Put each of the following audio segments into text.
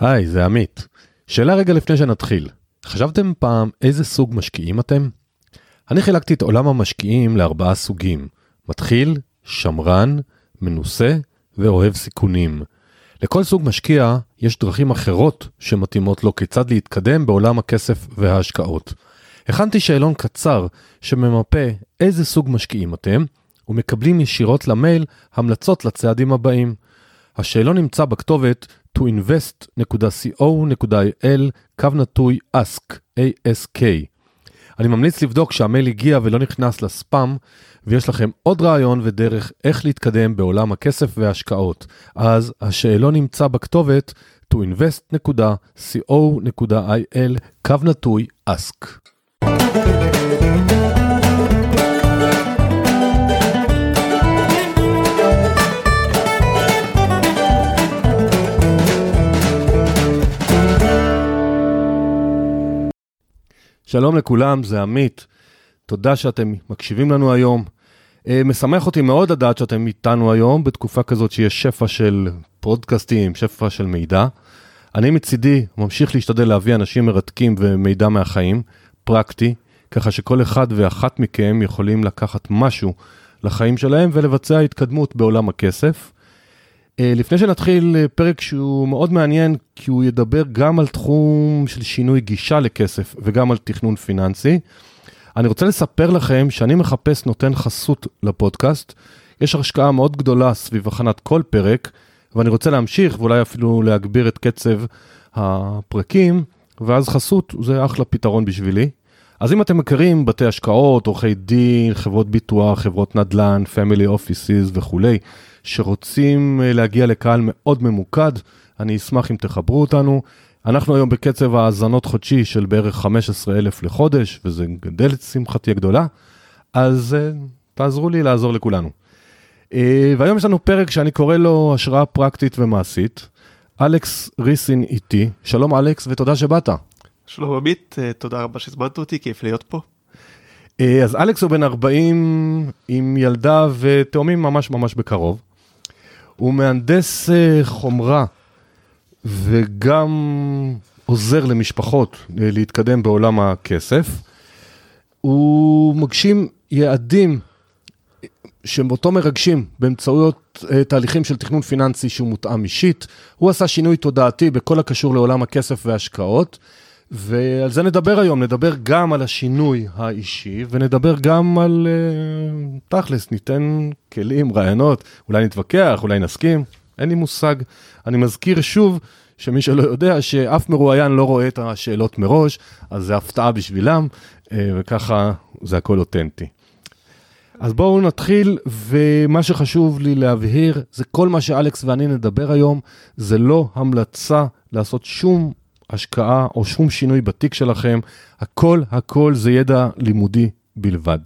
היי, זה עמית. שאלה רגע לפני שנתחיל. חשבתם פעם איזה סוג משקיעים אתם? אני חילקתי את עולם המשקיעים לארבעה סוגים. מתחיל, שמרן, מנוסה ואוהב סיכונים. לכל סוג משקיע יש דרכים אחרות שמתאימות לו כיצד להתקדם בעולם הכסף וההשקעות. הכנתי שאלון קצר שממפה איזה סוג משקיעים אתם, ומקבלים ישירות למייל המלצות לצעדים הבאים. השאלון נמצא בכתובת toinvest.co.il קו נטוי ask, ask. אני ממליץ לבדוק שהמייל הגיע ולא נכנס לספאם, ויש לכם עוד רעיון ודרך איך להתקדם בעולם הכסף וההשקעות. אז השאלון נמצא בכתובת toinvest.co.il קו נטוי ask. שלום לכולם, זה עמית. תודה שאתם מקשיבים לנו היום. אה, משמח אותי מאוד לדעת שאתם איתנו היום, בתקופה כזאת שיש שפע של פודקאסטים, שפע של מידע. אני מצידי ממשיך להשתדל להביא אנשים מרתקים ומידע מהחיים, פרקטי, ככה שכל אחד ואחת מכם יכולים לקחת משהו לחיים שלהם ולבצע התקדמות בעולם הכסף. אה, לפני שנתחיל אה, פרק שהוא מאוד מעניין, כי הוא ידבר גם על תחום של שינוי גישה לכסף וגם על תכנון פיננסי. אני רוצה לספר לכם שאני מחפש נותן חסות לפודקאסט. יש השקעה מאוד גדולה סביב הכנת כל פרק, ואני רוצה להמשיך ואולי אפילו להגביר את קצב הפרקים, ואז חסות זה אחלה פתרון בשבילי. אז אם אתם מכירים בתי השקעות, עורכי דין, חברות ביטוח, חברות נדל"ן, פמילי אופיסיס וכולי, שרוצים אה, להגיע לקהל מאוד ממוקד, אני אשמח אם תחברו אותנו. אנחנו היום בקצב האזנות חודשי של בערך 15 אלף לחודש, וזה גדל את שמחתי הגדולה, אז uh, תעזרו לי לעזור לכולנו. Uh, והיום יש לנו פרק שאני קורא לו השראה פרקטית ומעשית. אלכס ריסין איתי, שלום אלכס ותודה שבאת. שלום עמית, תודה רבה שהזמנת אותי, כיף להיות פה. אז אלכס הוא בן 40 עם ילדה ותאומים ממש ממש בקרוב. הוא מהנדס אה, חומרה וגם עוזר למשפחות אה, להתקדם בעולם הכסף. הוא מגשים יעדים שאותו מרגשים באמצעויות uh, תהליכים של תכנון פיננסי שהוא מותאם אישית. הוא עשה שינוי תודעתי בכל הקשור לעולם הכסף וההשקעות. ועל זה נדבר היום, נדבר גם על השינוי האישי ונדבר גם על uh, תכלס, ניתן כלים, רעיונות, אולי נתווכח, אולי נסכים, אין לי מושג. אני מזכיר שוב שמי שלא יודע שאף מרואיין לא רואה את השאלות מראש, אז זה הפתעה בשבילם, uh, וככה זה הכל אותנטי. אז בואו נתחיל, ומה שחשוב לי להבהיר, זה כל מה שאלכס ואני נדבר היום, זה לא המלצה לעשות שום השקעה או שום שינוי בתיק שלכם, הכל הכל זה ידע לימודי בלבד.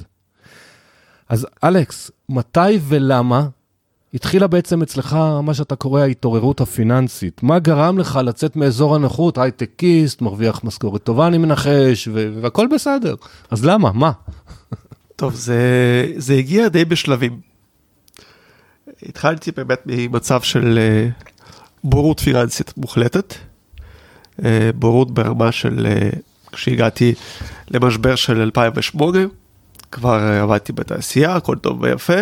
אז אלכס, מתי ולמה התחילה בעצם אצלך מה שאתה קורא ההתעוררות הפיננסית? מה גרם לך לצאת מאזור הנוחות, הייטקיסט, מרוויח משכורת טובה אני מנחש, והכל בסדר. אז למה? מה? טוב, זה, זה הגיע די בשלבים. התחלתי באמת ממצב של אה, בורות פיננסית מוחלטת. אה, בורות ברמה של, אה, כשהגעתי למשבר של 2008, כבר עבדתי בתעשייה, הכל טוב ויפה,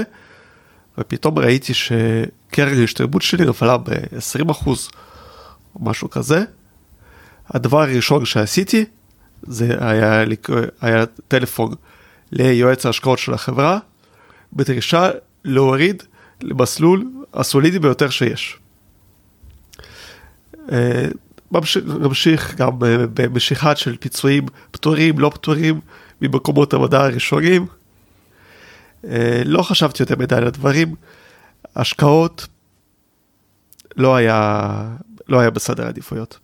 ופתאום ראיתי שקרן ההשתלמות שלי נפלה ב-20% או משהו כזה. הדבר הראשון שעשיתי, זה היה, היה טלפון ליועץ ההשקעות של החברה, בדרישה להוריד למסלול הסולידי ביותר שיש. אה, ממשיך גם אה, במשיכה של פיצויים פטורים, לא פטורים, ממקומות עבודה הראשונים. אה, לא חשבתי יותר מדי על הדברים. השקעות לא היה, לא היה בסדר העדיפויות.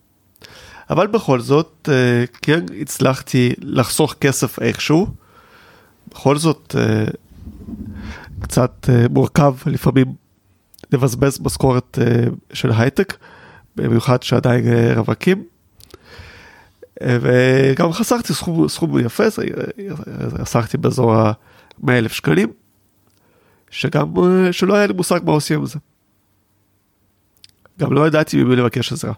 אבל בכל זאת, אה, כן הצלחתי לחסוך כסף איכשהו. בכל זאת, קצת מורכב לפעמים לבזבז משכורת של הייטק. במיוחד שעדיין אה, רווקים. אה, וגם חסכתי סכום, סכום יפה, חסכתי באזור ה-100 אלף שקלים, שגם, אה, שלא היה לי מושג מה עושים עם זה. גם לא ידעתי ממי לבקש עזרה.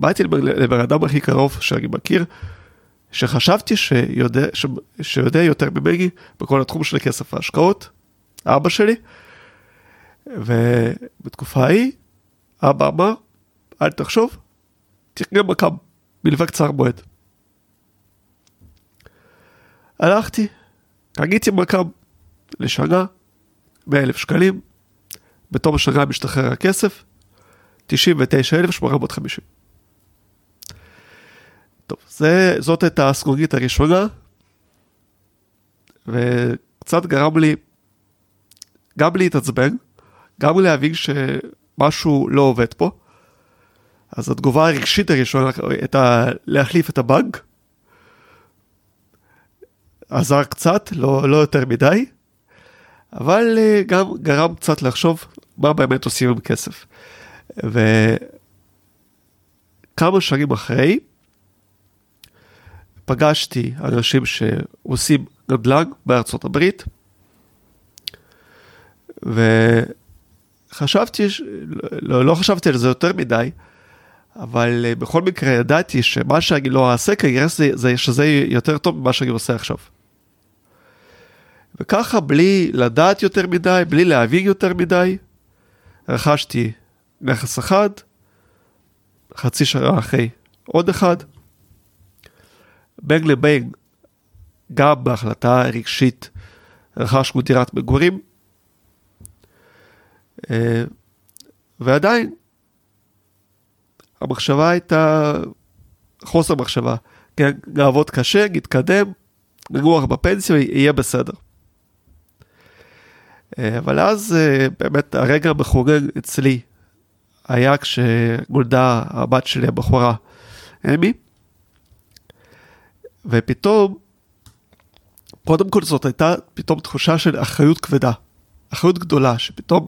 באתי לבן אדם הכי קרוב שאני מכיר, שחשבתי שיודע, ש, שיודע יותר ממני בכל התחום של כסף ההשקעות, אבא שלי, ובתקופה ההיא, אבא אמר, אל תחשוב, תקנה מכ"ם, מלווה קצר מועד. הלכתי, קניתי מכ"ם לשנה, 100 אלף שקלים, בתום השנה משתחרר הכסף, 99,850. טוב, זה, זאת הייתה הסגוגית הראשונה, וקצת גרם לי גם להתעצבן, גם להבין שמשהו לא עובד פה. אז התגובה הרגשית הראשונה הייתה להחליף את הבאג. עזר קצת, לא, לא יותר מדי, אבל אה, גם גרם קצת לחשוב מה באמת עושים עם כסף. וכמה שנים אחרי, פגשתי אנשים שעושים נדל"ן בארצות הברית, וחשבתי, לא, לא חשבתי על זה יותר מדי, אבל אה, בכל מקרה ידעתי שמה שאני לא אעשה כנראה זה, זה, שזה יותר טוב ממה שאני עושה עכשיו. וככה בלי לדעת יותר מדי, בלי להבין יותר מדי, רכשתי נכס אחד, חצי שנה אחרי עוד אחד. בין לבין, גם בהחלטה רגשית, רכשנו דירת מגורים, אה, ועדיין, המחשבה הייתה חוסר מחשבה. לעבוד קשה, נתקדם, נגוח בפנסיה, יהיה בסדר. אה, אבל אז אה, באמת הרגע המכונן אצלי היה כשגולדה הבת שלי הבחורה, אמי, ופתאום, קודם כל זאת הייתה פתאום תחושה של אחריות כבדה, אחריות גדולה, שפתאום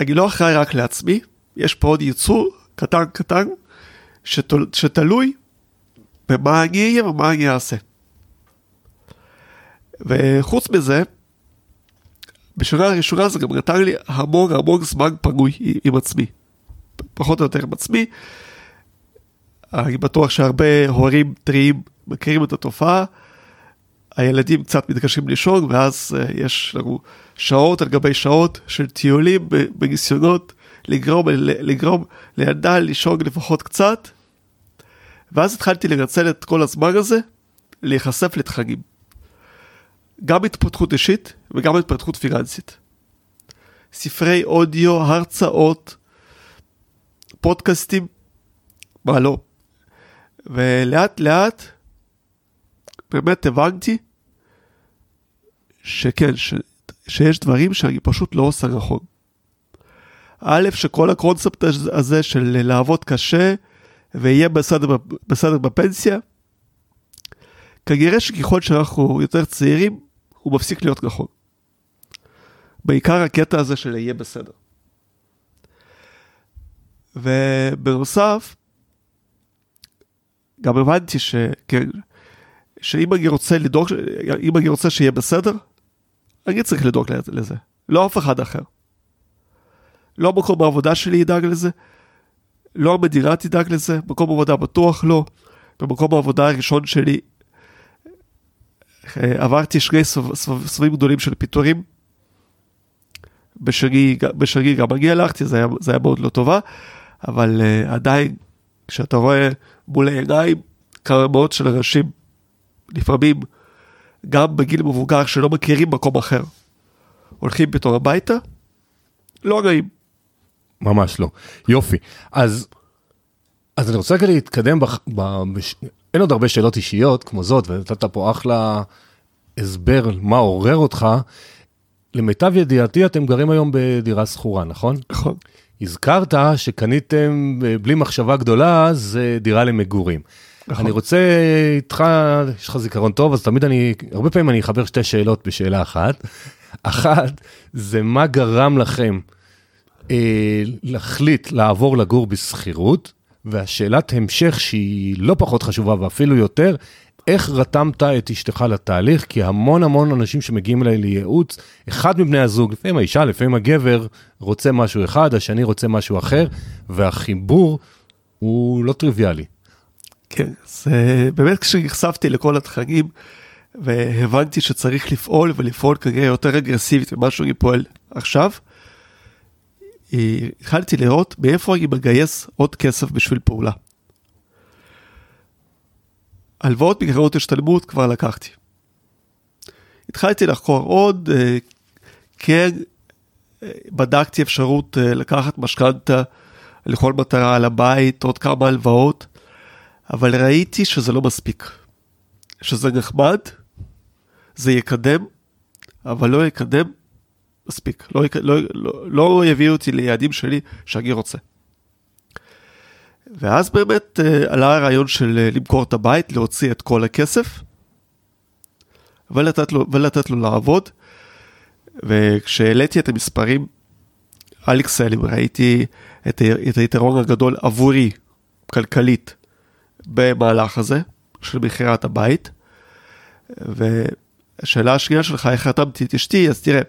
אני לא אחראי רק לעצמי, יש פה עוד יצור קטן קטן שתול, שתלוי במה אני אהיה ומה אני אעשה. וחוץ מזה, בשנה הראשונה זה גם נתן לי המון המון זמן פנוי עם עצמי. פחות או יותר עם עצמי. אני בטוח שהרבה הורים טריים מכירים את התופעה. הילדים קצת מתקשים לישון, ואז uh, יש לנו שעות על גבי שעות של טיולים בניסיונות לגרום, לגרום לילדה לישון לפחות קצת. ואז התחלתי לנצל את כל הזמן הזה להיחשף לתכנים. גם התפתחות אישית וגם התפתחות פיננסית. ספרי אודיו, הרצאות, פודקאסטים, מה לא. ולאט לאט באמת הבנתי שכן, ש, שיש דברים שאני פשוט לא עושה נכון. א', שכל הקונספט הזה של לעבוד קשה ויהיה בסדר, בסדר בפנסיה, כנראה שככל שאנחנו יותר צעירים, הוא מפסיק להיות נכון. בעיקר הקטע הזה של יהיה בסדר. ובנוסף, גם הבנתי שכן, שאם אני רוצה לדאוג, אם אני רוצה שיהיה בסדר, אני צריך לדאוג לזה, לא אף אחד אחר. לא מקום העבודה שלי ידאג לזה, לא המדינה תדאג לזה, מקום עבודה בטוח לא. במקום העבודה הראשון שלי אה, עברתי שני סבבים גדולים של פיטורים. בשני, בשני גם אני הלכתי, זה היה, זה היה מאוד לא טובה, אבל uh, עדיין, כשאתה רואה מול העיניים כמה מאות של אנשים, לפעמים גם בגיל מבוגר שלא מכירים מקום אחר, הולכים פתאום הביתה, לא נעים. ממש לא. יופי. אז, אז אני רוצה רגע להתקדם, בח, ב, בש, אין עוד הרבה שאלות אישיות כמו זאת, ונתת פה אחלה הסבר מה עורר אותך. למיטב ידיעתי אתם גרים היום בדירה שכורה, נכון? נכון. הזכרת שקניתם בלי מחשבה גדולה, זה דירה למגורים. נכון. אני רוצה איתך, יש לך זיכרון טוב, אז תמיד אני, הרבה פעמים אני אחבר שתי שאלות בשאלה אחת. אחת, זה מה גרם לכם אה, להחליט לעבור לגור בשכירות, והשאלת המשך שהיא לא פחות חשובה ואפילו יותר, איך רתמת את אשתך לתהליך? כי המון המון אנשים שמגיעים אליי לייעוץ, אחד מבני הזוג, לפעמים האישה, לפעמים הגבר, רוצה משהו אחד, השני רוצה משהו אחר, והחיבור הוא לא טריוויאלי. כן, אז uh, באמת כשנחשפתי לכל התכנים והבנתי שצריך לפעול ולפעול כנראה יותר אגרסיבית ממה שאני פועל עכשיו, התחלתי לראות מאיפה אני מגייס עוד כסף בשביל פעולה. הלוואות מקרנות השתלמות כבר לקחתי. התחלתי לחקור עוד, אה, כן, אה, בדקתי אפשרות אה, לקחת משכנתה לכל מטרה על הבית, עוד כמה הלוואות, אבל ראיתי שזה לא מספיק. שזה נחמד, זה יקדם, אבל לא יקדם מספיק. לא, לא, לא, לא יביא אותי ליעדים שלי שאני רוצה. ואז באמת עלה הרעיון של למכור את הבית, להוציא את כל הכסף, ולתת לו, ולתת לו לעבוד. וכשהעליתי את המספרים על אקסלים ראיתי את, את היתרון הגדול עבורי, כלכלית, במהלך הזה של מכירת הבית. והשאלה השנייה שלך, איך חתמתי את אשתי, אז תראה,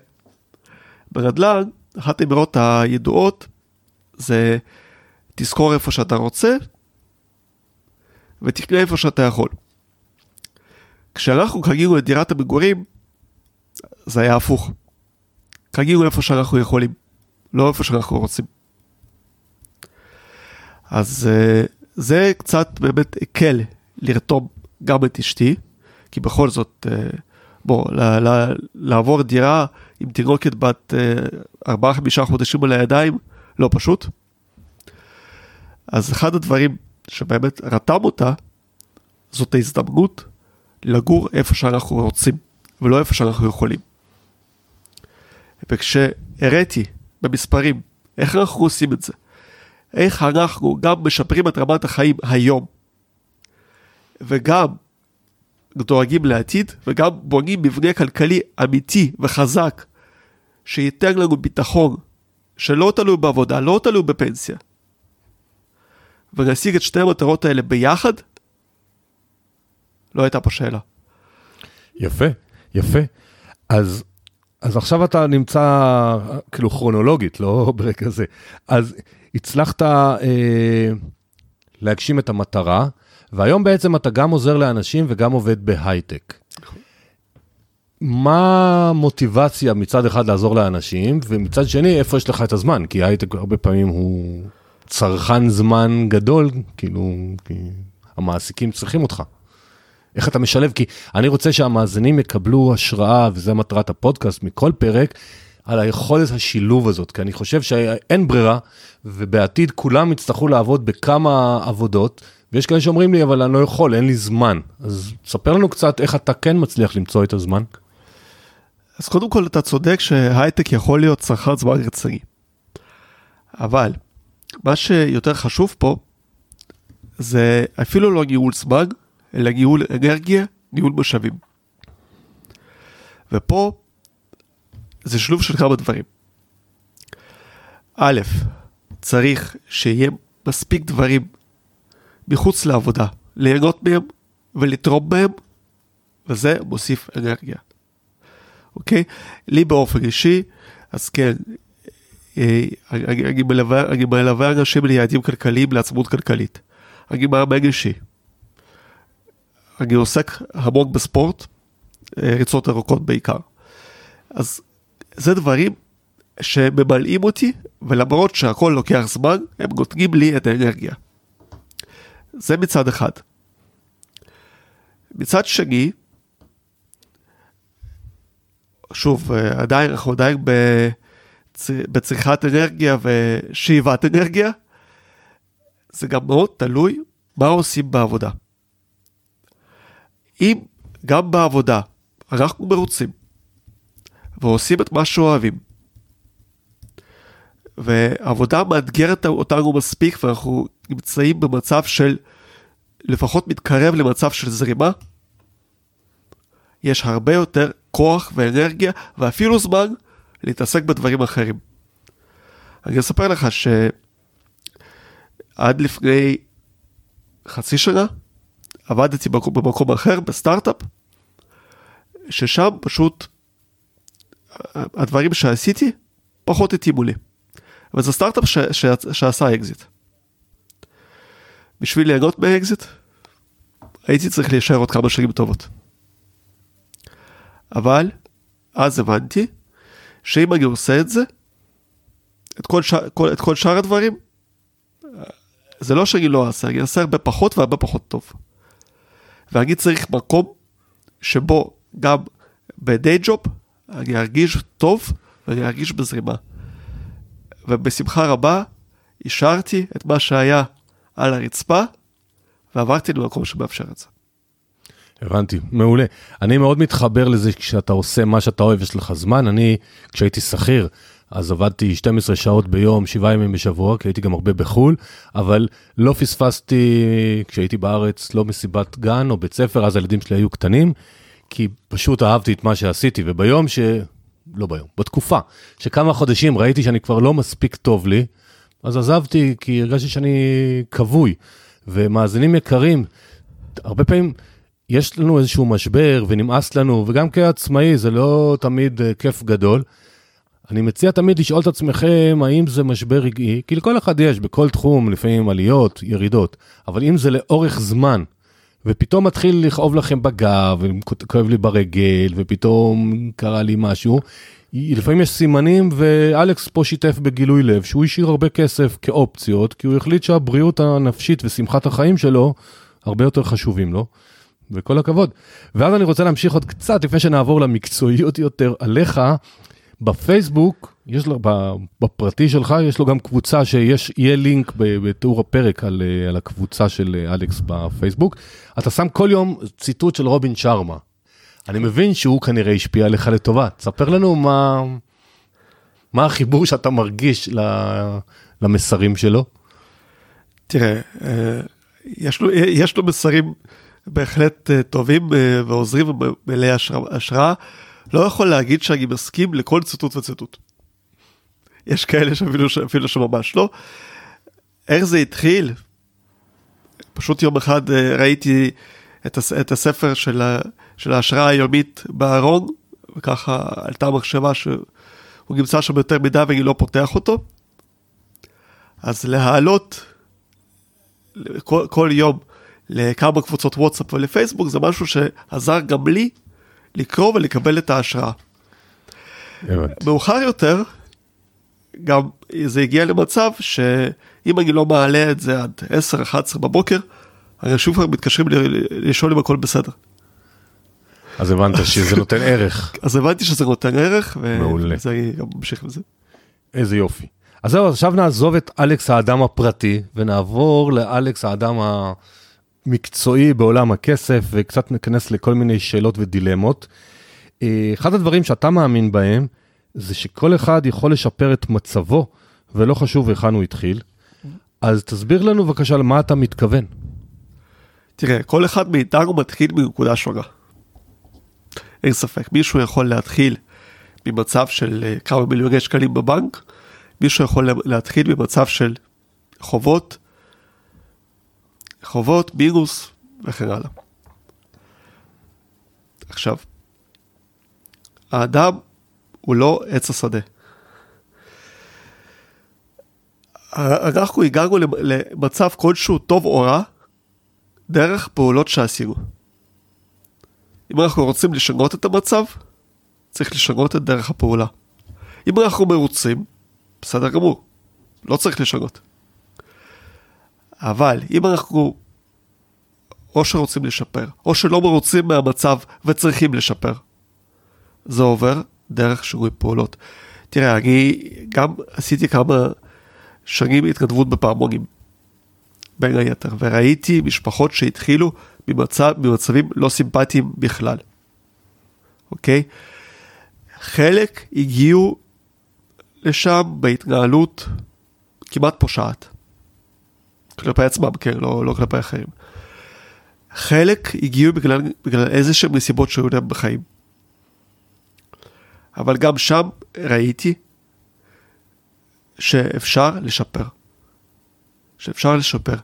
בנדל"ן, אחת האמירות הידועות זה תזכור איפה שאתה רוצה ותקנה איפה שאתה יכול. כשאנחנו קנינו את דירת המגורים, זה היה הפוך. קנינו איפה שאנחנו יכולים, לא איפה שאנחנו רוצים. אז אה, זה קצת באמת הקל לרתום גם את אשתי, כי בכל זאת, אה, בוא, לעבור דירה עם תינוקת בת 4-5 אה, חודשים על הידיים, לא פשוט. אז אחד הדברים שבאמת רתם אותה, זאת ההזדמנות לגור איפה שאנחנו רוצים, ולא איפה שאנחנו יכולים. וכשהראיתי במספרים איך אנחנו עושים את זה, איך אנחנו גם משפרים את רמת החיים היום, וגם דואגים לעתיד, וגם בונים מבנה כלכלי אמיתי וחזק, שייתן לנו ביטחון, שלא תלוי בעבודה, לא תלוי בפנסיה, ונשיג את שתי המטרות האלה ביחד, לא הייתה פה שאלה. יפה, יפה. אז, אז עכשיו אתה נמצא, כאילו כרונולוגית, לא ברגע זה. אז הצלחת אה, להגשים את המטרה, והיום בעצם אתה גם עוזר לאנשים וגם עובד בהייטק. מה המוטיבציה מצד אחד לעזור לאנשים, ומצד שני, איפה יש לך את הזמן? כי הייטק הרבה פעמים הוא צרכן זמן גדול, כאילו, כי המעסיקים צריכים אותך. איך אתה משלב? כי אני רוצה שהמאזינים יקבלו השראה, וזו מטרת הפודקאסט מכל פרק, על היכולת השילוב הזאת, כי אני חושב שאין ברירה, ובעתיד כולם יצטרכו לעבוד בכמה עבודות, ויש כאלה שאומרים לי, אבל אני לא יכול, אין לי זמן. אז ספר לנו קצת איך אתה כן מצליח למצוא את הזמן. אז קודם כל אתה צודק שהייטק יכול להיות צרכן זמן רציני. אבל מה שיותר חשוב פה זה אפילו לא ניהול זמן, אלא ניהול אנרגיה, ניהול משאבים. ופה זה שילוב של כמה דברים. א', צריך שיהיה מספיק דברים מחוץ לעבודה, ליהנות מהם ולתרום בהם, וזה מוסיף אנרגיה. אוקיי? לי באופן אישי, אז כן, אה, אני, אני, מלווה, אני מלווה אנשים ליעדים כלכליים, לעצמאות כלכלית. אני מאמן אישי. אני עוסק המון בספורט, אה, ריצות ארוכות בעיקר. אז זה דברים שממלאים אותי, ולמרות שהכל לוקח זמן, הם נותנים לי את האנרגיה. זה מצד אחד. מצד שני, שוב, אה, עדיין, אנחנו עדיין בצריכת אנרגיה ושאיבת אנרגיה, זה גם מאוד תלוי מה עושים בעבודה. אם גם בעבודה אנחנו מרוצים ועושים את מה שאוהבים, ועבודה מאתגרת אותנו מספיק ואנחנו נמצאים במצב של לפחות מתקרב למצב של זרימה, יש הרבה יותר כוח ואנרגיה ואפילו זמן להתעסק בדברים אחרים. אני אספר לך שעד לפני חצי שנה עבדתי במקום אחר, בסטארט-אפ, ששם פשוט הדברים שעשיתי פחות התאימו לי. אבל זה סטארט-אפ ש- ש- שעשה אקזיט. בשביל ליהנות מהאקזיט, הייתי צריך להישאר עוד כמה שנים טובות. אבל אז הבנתי שאם אני עושה את זה, את כל, ש... כל... את כל שאר הדברים, זה לא שאני לא אעשה, אני אעשה הרבה פחות והרבה פחות טוב. ואני צריך מקום שבו גם בדיי ג'וב אני ארגיש טוב ואני ארגיש בזרימה. ובשמחה רבה השארתי את מה שהיה על הרצפה ועברתי למקום שמאפשר את זה. הבנתי, מעולה. אני מאוד מתחבר לזה כשאתה עושה מה שאתה אוהב, יש לך זמן. אני, כשהייתי שכיר, אז עבדתי 12 שעות ביום, 7 ימים בשבוע, כי הייתי גם הרבה בחו"ל, אבל לא פספסתי, כשהייתי בארץ, לא מסיבת גן או בית ספר, אז הילדים שלי היו קטנים, כי פשוט אהבתי את מה שעשיתי, וביום ש... לא ביום, בתקופה, שכמה חודשים ראיתי שאני כבר לא מספיק טוב לי, אז עזבתי כי הרגשתי שאני כבוי. ומאזינים יקרים, הרבה פעמים יש לנו איזשהו משבר ונמאס לנו, וגם כעצמאי זה לא תמיד uh, כיף גדול. אני מציע תמיד לשאול את עצמכם האם זה משבר רגעי, כי לכל אחד יש, בכל תחום, לפעמים עליות, ירידות, אבל אם זה לאורך זמן, ופתאום מתחיל לכאוב לכם בגב, וכואב לי ברגל, ופתאום קרה לי משהו, לפעמים יש סימנים, ואלכס פה שיתף בגילוי לב שהוא השאיר הרבה כסף כאופציות, כי הוא החליט שהבריאות הנפשית ושמחת החיים שלו הרבה יותר חשובים לו. וכל הכבוד. ואז אני רוצה להמשיך עוד קצת לפני שנעבור למקצועיות יותר עליך. בפייסבוק, יש לו, בפרטי שלך, יש לו גם קבוצה שיש, יהיה לינק בתיאור הפרק על, על הקבוצה של אלכס בפייסבוק. אתה שם כל יום ציטוט של רובין שרמה. אני מבין שהוא כנראה השפיע עליך לטובה. תספר לנו מה, מה החיבור שאתה מרגיש למסרים שלו. תראה, אה, יש לו, יש לו מסרים בהחלט אה, טובים אה, ועוזרים ומלאי השראה. לא יכול להגיד שאני מסכים לכל ציטוט וציטוט. יש כאלה שאפילו, שאפילו שממש לא. איך זה התחיל? פשוט יום אחד ראיתי את, הס, את הספר של, של ההשראה היומית בארון, וככה עלתה מחשבה שהוא נמצא שם יותר מדי ואני לא פותח אותו. אז להעלות כל, כל יום לכמה קבוצות וואטסאפ ולפייסבוק זה משהו שעזר גם לי לקרוא ולקבל את ההשראה. מאוחר יותר, גם זה הגיע למצב שאם אני לא מעלה את זה עד 10-11 בבוקר, אנשים כבר מתקשרים לשאול אם הכל בסדר. אז הבנת שזה נותן ערך. אז הבנתי שזה נותן ערך, וזה אני גם ממשיך עם זה. איזה יופי. אז זהו, עכשיו נעזוב את אלכס האדם הפרטי, ונעבור לאלכס האדם המקצועי בעולם הכסף, וקצת ניכנס לכל מיני שאלות ודילמות. אה, אחד הדברים שאתה מאמין בהם, זה שכל אחד יכול לשפר את מצבו, ולא חשוב היכן הוא התחיל. אז תסביר לנו בבקשה למה אתה מתכוון. תראה, כל אחד מאיתנו מתחיל מנקודה שונה. אין ספק, מישהו יכול להתחיל ממצב של אה, כמה מיליוני שקלים בבנק, מישהו יכול להתחיל ממצב של חובות, חובות, מינוס וכן הלאה. עכשיו, האדם הוא לא עץ השדה. אנחנו הגענו למצב כלשהו טוב או רע, דרך פעולות שעשינו. אם אנחנו רוצים לשנות את המצב, צריך לשנות את דרך הפעולה. אם אנחנו מרוצים, בסדר גמור, לא צריך לשנות. אבל אם אנחנו או שרוצים לשפר, או שלא מרוצים מהמצב וצריכים לשפר, זה עובר דרך שירות פעולות. תראה, אני גם עשיתי כמה שנים התנדבות בפעמונים. בין היתר, וראיתי משפחות שהתחילו במצב, במצבים לא סימפטיים בכלל, אוקיי? חלק הגיעו לשם בהתנהלות כמעט פושעת. כלפי עצמם, כן, לא, לא כלפי אחרים. חלק הגיעו בגלל, בגלל איזה שהם נסיבות שהיו להם בחיים. אבל גם שם ראיתי שאפשר לשפר. שאפשר לשפר.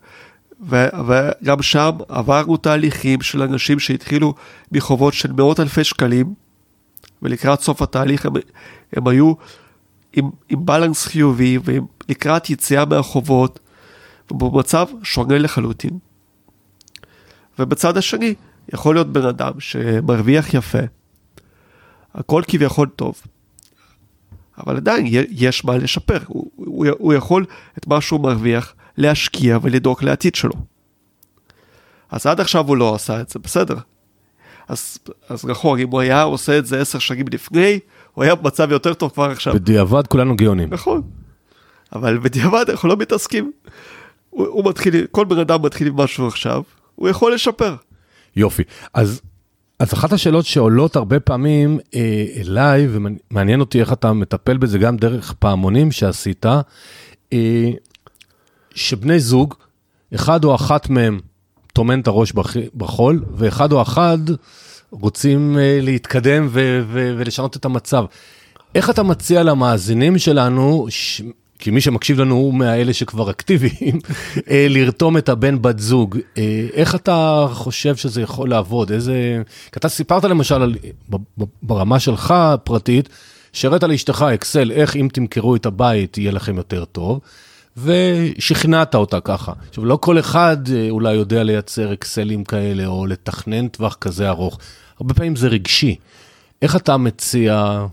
וגם שם עברנו תהליכים של אנשים שהתחילו מחובות של מאות אלפי שקלים, ולקראת סוף התהליך הם, הם היו עם, עם בלנס חיובי, ולקראת יציאה מהחובות, במצב שונה לחלוטין. ובצד השני, יכול להיות בן אדם שמרוויח יפה, הכל כביכול טוב, אבל עדיין יש מה לשפר, הוא, הוא, הוא יכול את מה שהוא מרוויח להשקיע ולדאוג לעתיד שלו. אז עד עכשיו הוא לא עשה את זה, בסדר. אז, אז נכון, אם הוא היה עושה את זה עשר שנים לפני, הוא היה במצב יותר טוב כבר עכשיו. בדיעבד כולנו גאונים. נכון. אבל בדיעבד אנחנו לא מתעסקים. הוא, הוא מתחיל, כל בן אדם מתחיל עם משהו עכשיו, הוא יכול לשפר. יופי. אז, אז אחת השאלות שעולות הרבה פעמים אה, אליי, ומעניין אותי איך אתה מטפל בזה גם דרך פעמונים שעשית, אה, שבני זוג, אחד או אחת מהם טומן את הראש בחול, ואחד או אחד רוצים אה, להתקדם ו- ו- ולשנות את המצב. איך אתה מציע למאזינים שלנו, ש- כי מי שמקשיב לנו הוא מהאלה שכבר אקטיביים, אה, לרתום את הבן בת זוג. אה, איך אתה חושב שזה יכול לעבוד? איזה... כי אתה סיפרת למשל על, ברמה שלך פרטית, שהראית לאשתך אקסל, איך אם תמכרו את הבית יהיה לכם יותר טוב. ושכנעת אותה ככה. עכשיו, לא כל אחד אה, אולי יודע לייצר אקסלים כאלה, או לתכנן טווח כזה ארוך. הרבה פעמים זה רגשי. איך אתה מציע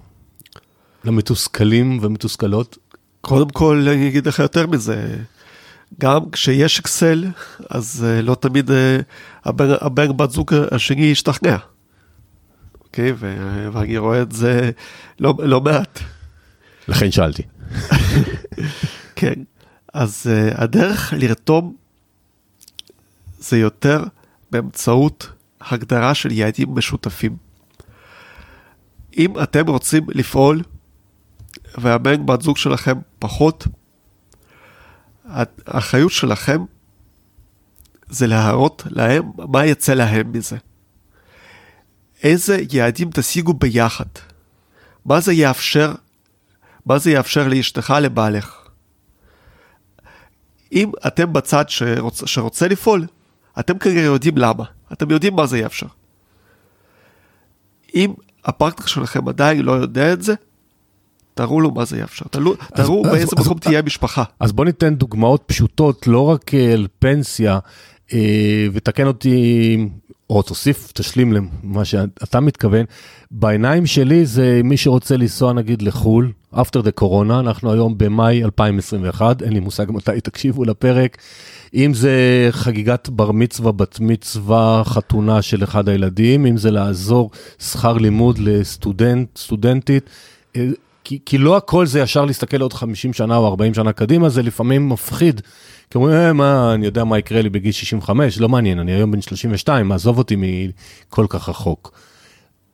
למתוסכלים ומתוסכלות? קודם כל, אני אגיד לך יותר מזה. גם כשיש אקסל, אז uh, לא תמיד uh, הבן, הבן בת זוג השני ישתכנע. אוקיי? Okay, ואני רואה את זה לא, לא מעט. לכן שאלתי. כן. אז uh, הדרך לרתום זה יותר באמצעות הגדרה של יעדים משותפים. אם אתם רוצים לפעול והבן בת זוג שלכם פחות, האחריות שלכם זה להראות להם מה יצא להם מזה. איזה יעדים תשיגו ביחד. מה זה יאפשר, מה זה יאפשר לאשתך, לבעלך. אם אתם בצד שרוצ, שרוצה לפעול, אתם כנראה יודעים למה, אתם יודעים מה זה יאפשר. אם הפרטנר שלכם עדיין לא יודע את זה, תראו לו מה זה יאפשר, תראו, תראו אז, באיזה אז, מקום אז, תהיה המשפחה. אז בוא ניתן דוגמאות פשוטות, לא רק על פנסיה, אה, ותקן אותי, או תוסיף, תשלים למה שאתה מתכוון. בעיניים שלי זה מי שרוצה לנסוע נגיד לחו"ל, after the corona, אנחנו היום במאי 2021, אין לי מושג מתי תקשיבו לפרק. אם זה חגיגת בר מצווה, בת מצווה, חתונה של אחד הילדים, אם זה לעזור שכר לימוד לסטודנט, סטודנטית. כי, כי לא הכל זה ישר להסתכל עוד 50 שנה או 40 שנה קדימה, זה לפעמים מפחיד. כי אומרים, אה, מה, אני יודע מה יקרה לי בגיל 65, לא מעניין, אני היום בן 32, עזוב אותי מכל כך רחוק.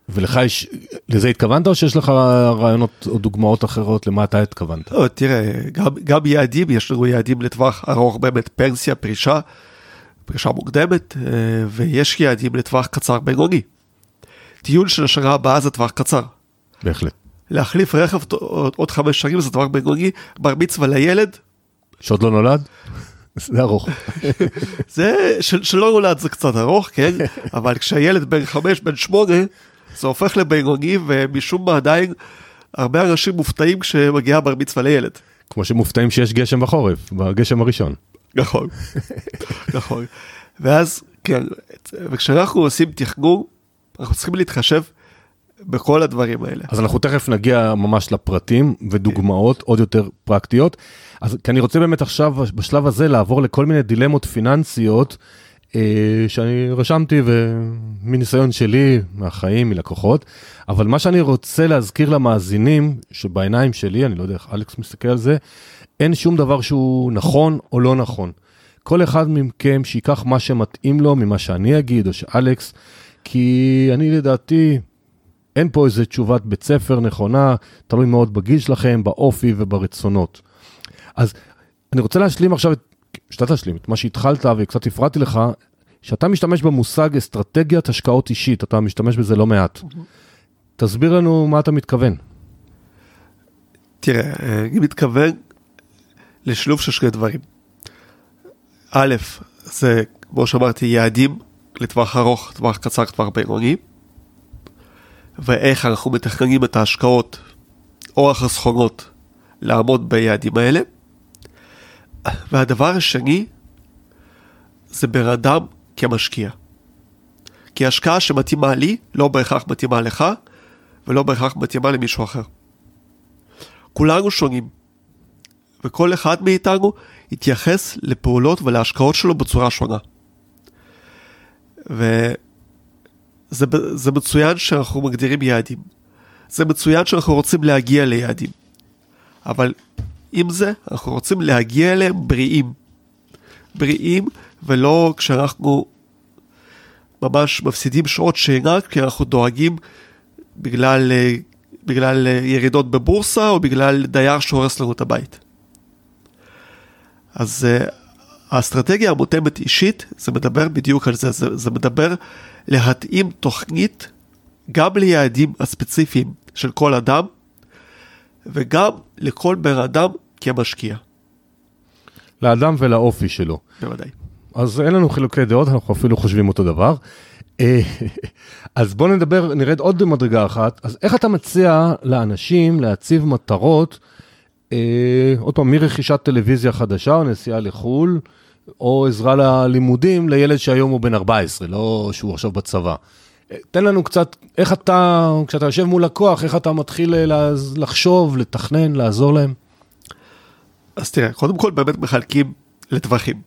ולך יש, לזה התכוונת או שיש לך רעיונות או דוגמאות אחרות למה אתה התכוונת? לא, תראה, גם, גם יעדים, יש לנו יעדים לטווח ארוך באמת, פנסיה, פרישה, פרישה מוקדמת, אה, ויש יעדים לטווח קצר בינוני. טיול של השנה הבאה זה טווח קצר. בהחלט. להחליף רכב עוד חמש שנים זה טווח בינוני, בר מצווה לילד. שעוד לא נולד? זה ארוך. זה, של, שלא נולד זה קצת ארוך, כן? אבל כשהילד בן חמש, בן שמונה, זה הופך לבינוני, ומשום מה עדיין הרבה אנשים מופתעים כשמגיעה בר מצווה לילד. כמו שמופתעים שיש גשם בחורף, בגשם הראשון. נכון, נכון. ואז, כן, וכשאנחנו עושים תכנון, אנחנו צריכים להתחשב בכל הדברים האלה. אז אנחנו תכף נגיע ממש לפרטים ודוגמאות עוד יותר פרקטיות. אז כי אני רוצה באמת עכשיו, בשלב הזה, לעבור לכל מיני דילמות פיננסיות. אה, שאני רשמתי ומניסיון שלי, מהחיים, מלקוחות, אבל מה שאני רוצה להזכיר למאזינים, שבעיניים שלי, אני לא יודע איך אלכס מסתכל על זה, אין שום דבר שהוא נכון או לא נכון. כל אחד מכם שיקח מה שמתאים לו ממה שאני אגיד, או שאלכס, כי אני לדעתי, אין פה איזה תשובת בית ספר נכונה, תלוי מאוד בגיל שלכם, באופי וברצונות. אז אני רוצה להשלים עכשיו את שאתה תשלים את מה שהתחלת וקצת הפרעתי לך, שאתה משתמש במושג אסטרטגיית השקעות אישית, אתה משתמש בזה לא מעט. תסביר לנו מה אתה מתכוון. תראה, אני מתכוון לשילוב של שני דברים. א', זה, כמו שאמרתי, יעדים לטווח ארוך, טווח קצר, טווח בינוני, ואיך אנחנו מתכננים את ההשקעות או החסכונות לעמוד ביעדים האלה. והדבר השני זה בן אדם כמשקיע. כי השקעה שמתאימה לי לא בהכרח מתאימה לך, ולא בהכרח מתאימה למישהו אחר. כולנו שונים, וכל אחד מאיתנו יתייחס לפעולות ולהשקעות שלו בצורה שונה. וזה מצוין שאנחנו מגדירים יעדים. זה מצוין שאנחנו רוצים להגיע ליעדים. אבל עם זה, אנחנו רוצים להגיע אליהם בריאים. בריאים, ולא כשאנחנו ממש מפסידים שעות שינה, כי אנחנו דואגים בגלל, בגלל ירידות בבורסה, או בגלל דייר שהורס לנו את הבית. אז uh, האסטרטגיה המותאמת אישית, זה מדבר בדיוק על זה, זה, זה מדבר להתאים תוכנית גם ליעדים הספציפיים של כל אדם, וגם לכל בן אדם כמשקיע. לאדם ולאופי שלו. בוודאי. אז אין לנו חילוקי דעות, אנחנו אפילו חושבים אותו דבר. אה, אז בואו נדבר, נרד עוד במדרגה אחת. אז איך אתה מציע לאנשים להציב מטרות, אה, עוד פעם, מרכישת טלוויזיה חדשה או נסיעה לחו"ל, או עזרה ללימודים לילד שהיום הוא בן 14, לא שהוא עכשיו בצבא. תן לנו קצת, איך אתה, כשאתה יושב מול לקוח, איך אתה מתחיל אה, לחשוב, לתכנן, לעזור להם? אז תראה, קודם כל באמת מחלקים לטווחים.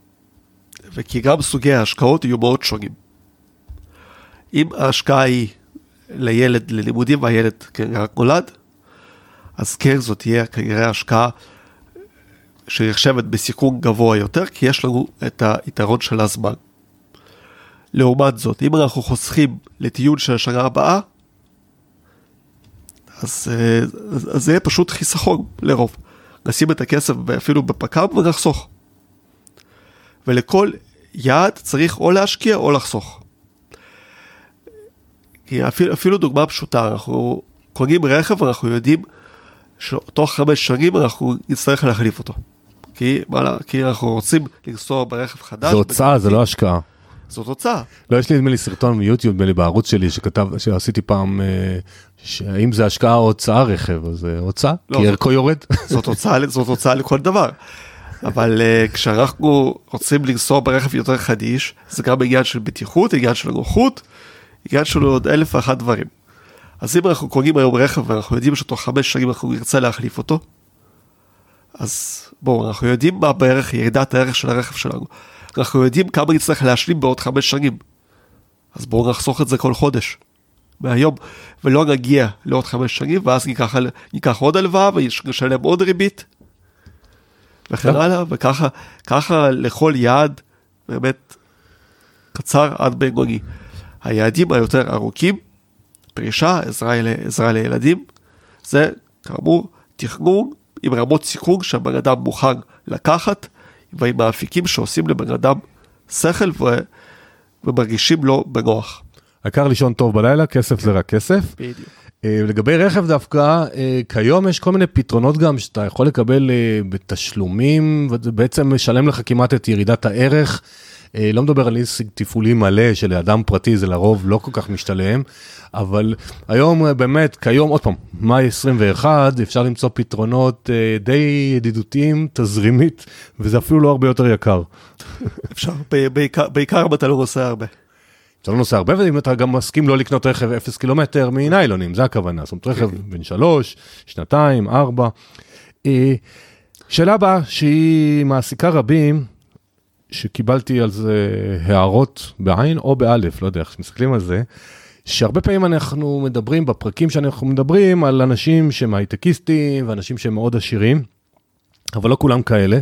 וכי גם סוגי ההשקעות יהיו מאוד שונים. אם ההשקעה היא לילד, ללימודים, והילד כנראה נולד, אז כן זאת תהיה כנראה השקעה שנחשבת בסיכון גבוה יותר, כי יש לנו את היתרון של הזמן. לעומת זאת, אם אנחנו חוסכים לטיול של השנה הבאה, אז, אה, אז זה יהיה פשוט חיסכון לרוב. נשים את הכסף אפילו בפק"ם ונחסוך. ולכל יעד צריך או להשקיע או לחסוך. אפילו, אפילו דוגמה פשוטה, אנחנו קונים רכב ואנחנו יודעים שתוך חמש שנים אנחנו נצטרך להחליף אותו. כי, מה, כי אנחנו רוצים לנסוע ברכב חדש. זו הוצאה, זה לא השקעה. זאת הוצאה. לא, יש לי נדמה לי סרטון מיוטיוב, נדמה לי בערוץ שלי, שכתב, שעשיתי פעם, אה, שאם זה השקעה או הוצאה רכב, אז זה הוצאה, לא, כי ערכו יורד. זאת הוצאה, זאת הוצאה לכל דבר. אבל uh, כשאנחנו רוצים לנסוע ברכב יותר חדיש, זה גם עניין של בטיחות, עניין של נוחות, עניין של עוד אלף ואחת דברים. אז אם אנחנו קונים היום רכב ואנחנו יודעים שתוך חמש שנים אנחנו נרצה להחליף אותו, אז בואו, אנחנו יודעים מה בערך ירידת הערך של הרכב שלנו. אנחנו יודעים כמה נצטרך להשלים בעוד חמש שנים. אז בואו נחסוך את זה כל חודש, מהיום, ולא נגיע לעוד חמש שנים, ואז ניקח, ניקח עוד הלוואה ונשלם עוד ריבית, וכן הלאה, וככה ככה לכל יעד באמת קצר עד בינוני. היעדים היותר ארוכים, פרישה, עזרה, עזרה לילדים, זה כאמור תכנון עם רמות סיכון שהבן אדם מוכן לקחת, ועם האפיקים שעושים לבן אדם שכל ו... ומרגישים לו בנוח. העיקר לישון טוב בלילה, כסף זה רק כסף. בדיוק. אה, לגבי רכב דווקא, אה, כיום יש כל מיני פתרונות גם שאתה יכול לקבל אה, בתשלומים, וזה בעצם משלם לך כמעט את ירידת הערך. לא מדבר על ליסינג תפעולי מלא שלאדם פרטי זה לרוב לא כל כך משתלם, אבל היום באמת, כיום, עוד פעם, מאי 21, אפשר למצוא פתרונות די ידידותיים, תזרימית, וזה אפילו לא הרבה יותר יקר. אפשר, בעיקר, בעיקר אם אתה לא נוסע הרבה. אתה לא נוסע הרבה, ואם אתה גם מסכים לא לקנות רכב 0 קילומטר מניילונים, זה הכוונה. זאת אומרת, רכב בן שלוש, שנתיים, ארבע. אה, שאלה הבאה, שהיא מעסיקה רבים, שקיבלתי על זה הערות בעין או באלף, לא יודע איך מסתכלים על זה, שהרבה פעמים אנחנו מדברים, בפרקים שאנחנו מדברים, על אנשים שהם הייטקיסטים ואנשים שהם מאוד עשירים, אבל לא כולם כאלה.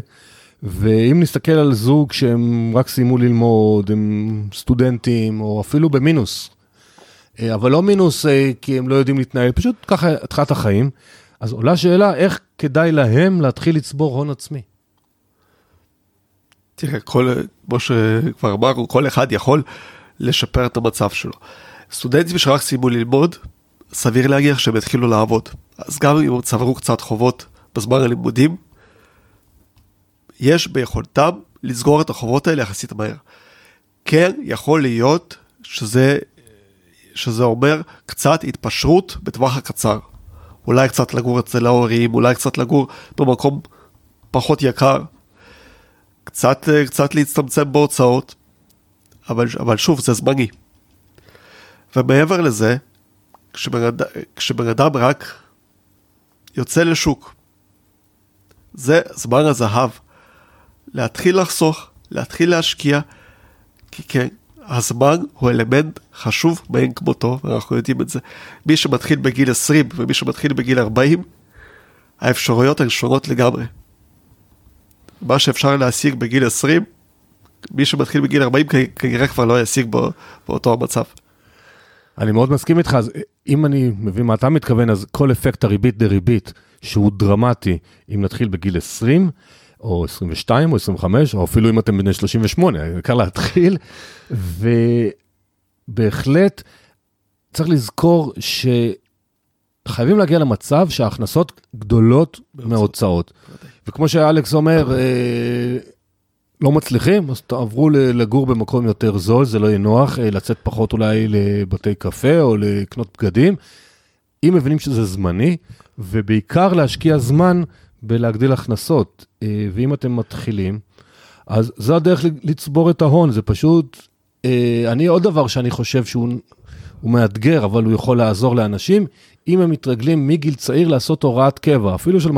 ואם נסתכל על זוג שהם רק סיימו ללמוד, הם סטודנטים, או אפילו במינוס, אה, אבל לא מינוס אה, כי הם לא יודעים להתנהל, פשוט ככה התחלת החיים, אז עולה שאלה, איך כדאי להם להתחיל לצבור הון עצמי? תראה, כל, כמו שכבר אמרנו, כל אחד יכול לשפר את המצב שלו. סטודנטים שרק סיימו ללמוד, סביר להגיע שהם יתחילו לעבוד. אז גם אם הם צברו קצת חובות בזמן הלימודים, יש ביכולתם לסגור את החובות האלה יחסית מהר. כן, יכול להיות שזה, שזה אומר קצת התפשרות בטווח הקצר. אולי קצת לגור אצל ההורים, אולי קצת לגור במקום פחות יקר, קצת, קצת להצטמצם בהוצאות, אבל, אבל שוב, זה זמני. ומעבר לזה, כשבן אדם רק יוצא לשוק, זה זמן הזהב. להתחיל לחסוך, להתחיל להשקיע, כי כן, הזמן הוא אלמנט חשוב מאין כמותו, ואנחנו יודעים את זה. מי שמתחיל בגיל 20 ומי שמתחיל בגיל 40, האפשרויות הן שונות לגמרי. מה שאפשר להשיג בגיל 20, מי שמתחיל בגיל 40 כנראה כבר לא ישיג בו, באותו המצב. אני מאוד מסכים איתך, אז אם אני מבין מה אתה מתכוון, אז כל אפקט הריבית דריבית, שהוא דרמטי, אם נתחיל בגיל 20, או 22 או 25, או אפילו אם אתם בני 38, העיקר להתחיל, ובהחלט צריך לזכור שחייבים להגיע למצב שההכנסות גדולות מהוצאות. וכמו שאלכס אומר, אה, לא מצליחים, אז תעברו לגור במקום יותר זול, זה לא יהיה נוח, אה, לצאת פחות אולי לבתי קפה או לקנות בגדים. אם מבינים שזה זמני, ובעיקר להשקיע זמן בלהגדיל הכנסות. אה, ואם אתם מתחילים, אז זו הדרך לצבור את ההון, זה פשוט, אני עוד דבר שאני חושב שהוא מאתגר, אבל הוא יכול לעזור לאנשים, אם הם מתרגלים מגיל צעיר לעשות הוראת קבע, אפילו של 200-300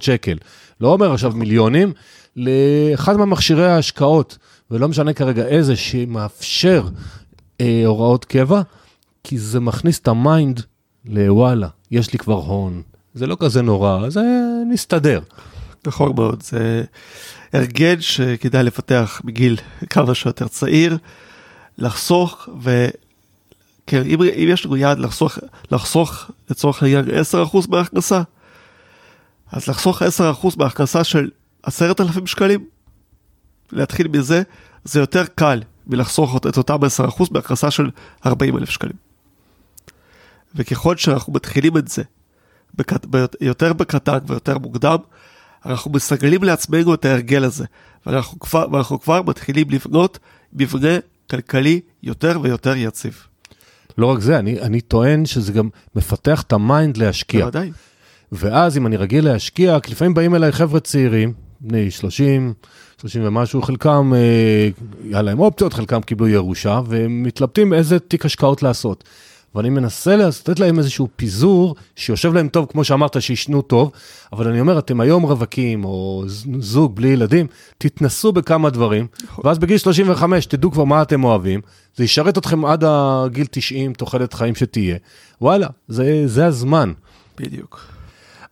שקל, לא אומר עכשיו מיליונים, לאחד מהמכשירי ההשקעות, ולא משנה כרגע איזה, שמאפשר אה, הוראות קבע, כי זה מכניס את ה mind לוואלה, יש לי כבר הון, זה לא כזה נורא, זה נסתדר. נכון מאוד, זה הרגל שכדאי לפתח בגיל כמה שיותר צעיר, לחסוך. כן, אם, אם יש לנו יעד לחסוך, לחסוך לצורך העניין 10% מההכנסה, אז לחסוך 10% מההכנסה של 10,000 שקלים, להתחיל מזה, זה יותר קל מלחסוך את אותם 10% מהכנסה של 40,000 שקלים. וככל שאנחנו מתחילים את זה בקט... יותר בקטן ויותר מוקדם, אנחנו מסגלים לעצמנו את ההרגל הזה, ואנחנו כבר, ואנחנו כבר מתחילים לבנות מבנה כלכלי יותר ויותר יציב. לא רק זה, אני, אני טוען שזה גם מפתח את ה mind להשקיע. בוודאי. ואז אם אני רגיל להשקיע, כי לפעמים באים אליי חבר'ה צעירים, בני 30, 30 ומשהו, חלקם, אה, היה להם אופציות, חלקם קיבלו ירושה, והם מתלבטים איזה תיק השקעות לעשות. ואני מנסה לתת להם איזשהו פיזור שיושב להם טוב, כמו שאמרת, שישנו טוב, אבל אני אומר, אתם היום רווקים או זוג בלי ילדים, תתנסו בכמה דברים, נכון. ואז בגיל 35 תדעו כבר מה אתם אוהבים, זה ישרת אתכם עד הגיל 90, תוחלת חיים שתהיה. וואלה, זה, זה הזמן. בדיוק.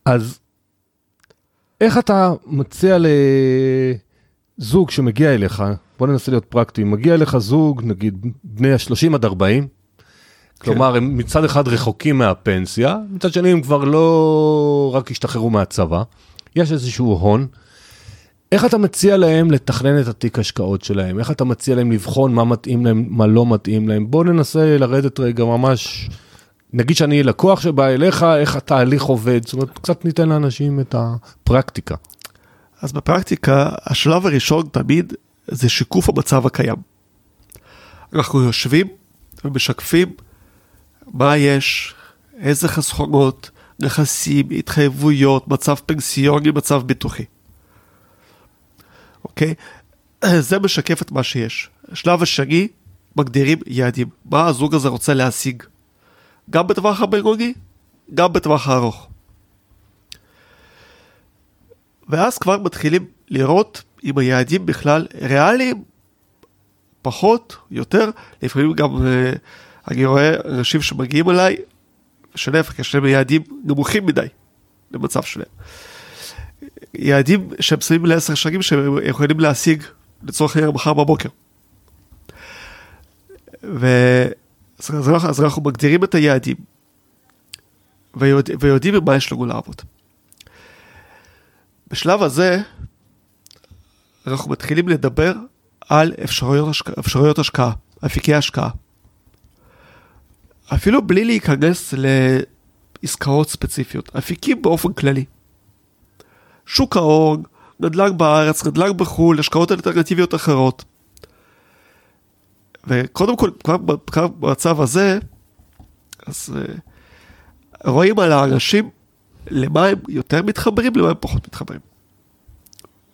אז איך אתה מציע לזוג שמגיע אליך, בוא ננסה להיות פרקטי, מגיע אליך זוג, נגיד בני ה-30 עד 40, כלומר, הם מצד אחד רחוקים מהפנסיה, מצד שני הם כבר לא רק השתחררו מהצבא, יש איזשהו הון. איך אתה מציע להם לתכנן את התיק השקעות שלהם? איך אתה מציע להם לבחון מה מתאים להם, מה לא מתאים להם? בוא ננסה לרדת רגע ממש, נגיד שאני לקוח שבא אליך, איך התהליך עובד, זאת אומרת, קצת ניתן לאנשים את הפרקטיקה. אז בפרקטיקה, השלב הראשון תמיד זה שיקוף המצב הקיים. אנחנו יושבים ומשקפים מה יש, איזה חסכונות, נכסים, התחייבויות, מצב פנסיוני, מצב ביטוחי. אוקיי? זה משקף את מה שיש. השלב השני, מגדירים יעדים. מה הזוג הזה רוצה להשיג? גם בטווח הבינוני, גם בטווח הארוך. ואז כבר מתחילים לראות אם היעדים בכלל ריאליים, פחות, יותר, לפעמים גם uh, אני רואה אנשים שמגיעים אליי, שלהפך, יש להם יעדים נמוכים מדי למצב שלהם. יעדים שהם שמים לעשר שנים שהם יכולים להשיג לצורך העניין מחר בבוקר. ואז אנחנו מגדירים את היעדים ויודע, ויודעים במה יש לנו לעבוד. בשלב הזה אנחנו מתחילים לדבר על אפשרויות, השקעה, אפשרויות השקעה, אפיקי השקעה. אפילו בלי להיכנס לעסקאות ספציפיות, אפיקים באופן כללי. שוק ההון, נדל"ן בארץ, נדל"ן בחו"ל, השקעות אלטרנטיביות אחרות. וקודם כל, כבר במצב הזה, אז uh, רואים על האנשים למה הם יותר מתחברים, למה הם פחות מתחברים.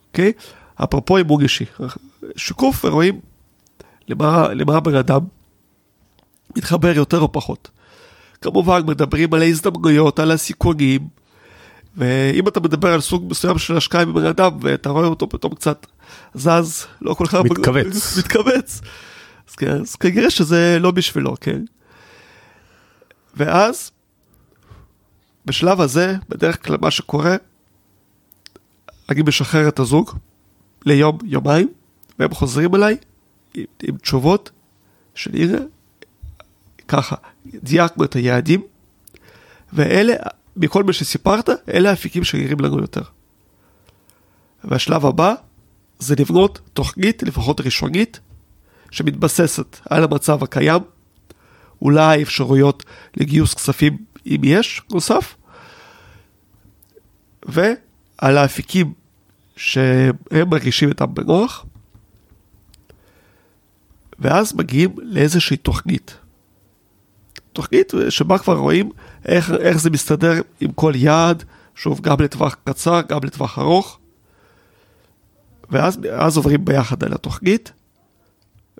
אוקיי? אפרופו אימון אישי, שיקוף ורואים למה, למה הבן אדם מתחבר יותר או פחות. כמובן מדברים על ההזדמנויות, על הסיכונים, ואם אתה מדבר על סוג מסוים של השקעה עם בן אדם ואתה רואה אותו פתאום קצת זז, לא כל כך... מתכווץ. מתכווץ. אז, כן, אז כנראה שזה לא בשבילו, כן? ואז, בשלב הזה, בדרך כלל מה שקורה, אני משחרר את הזוג ליום, יומיים, והם חוזרים אליי עם, עם תשובות של הנה, ככה, דייקנו את היעדים, ואלה, מכל מה שסיפרת, אלה האפיקים שנראים לנו יותר. והשלב הבא זה לבנות תוכנית, לפחות ראשונית, שמתבססת על המצב הקיים, אולי אפשרויות לגיוס כספים, אם יש, נוסף, ועל האפיקים שהם מרגישים איתם בנוח, ואז מגיעים לאיזושהי תוכנית. תוכנית שבה כבר רואים איך, איך זה מסתדר עם כל יעד, שוב, גם לטווח קצר, גם לטווח ארוך, ואז עוברים ביחד על התוכנית,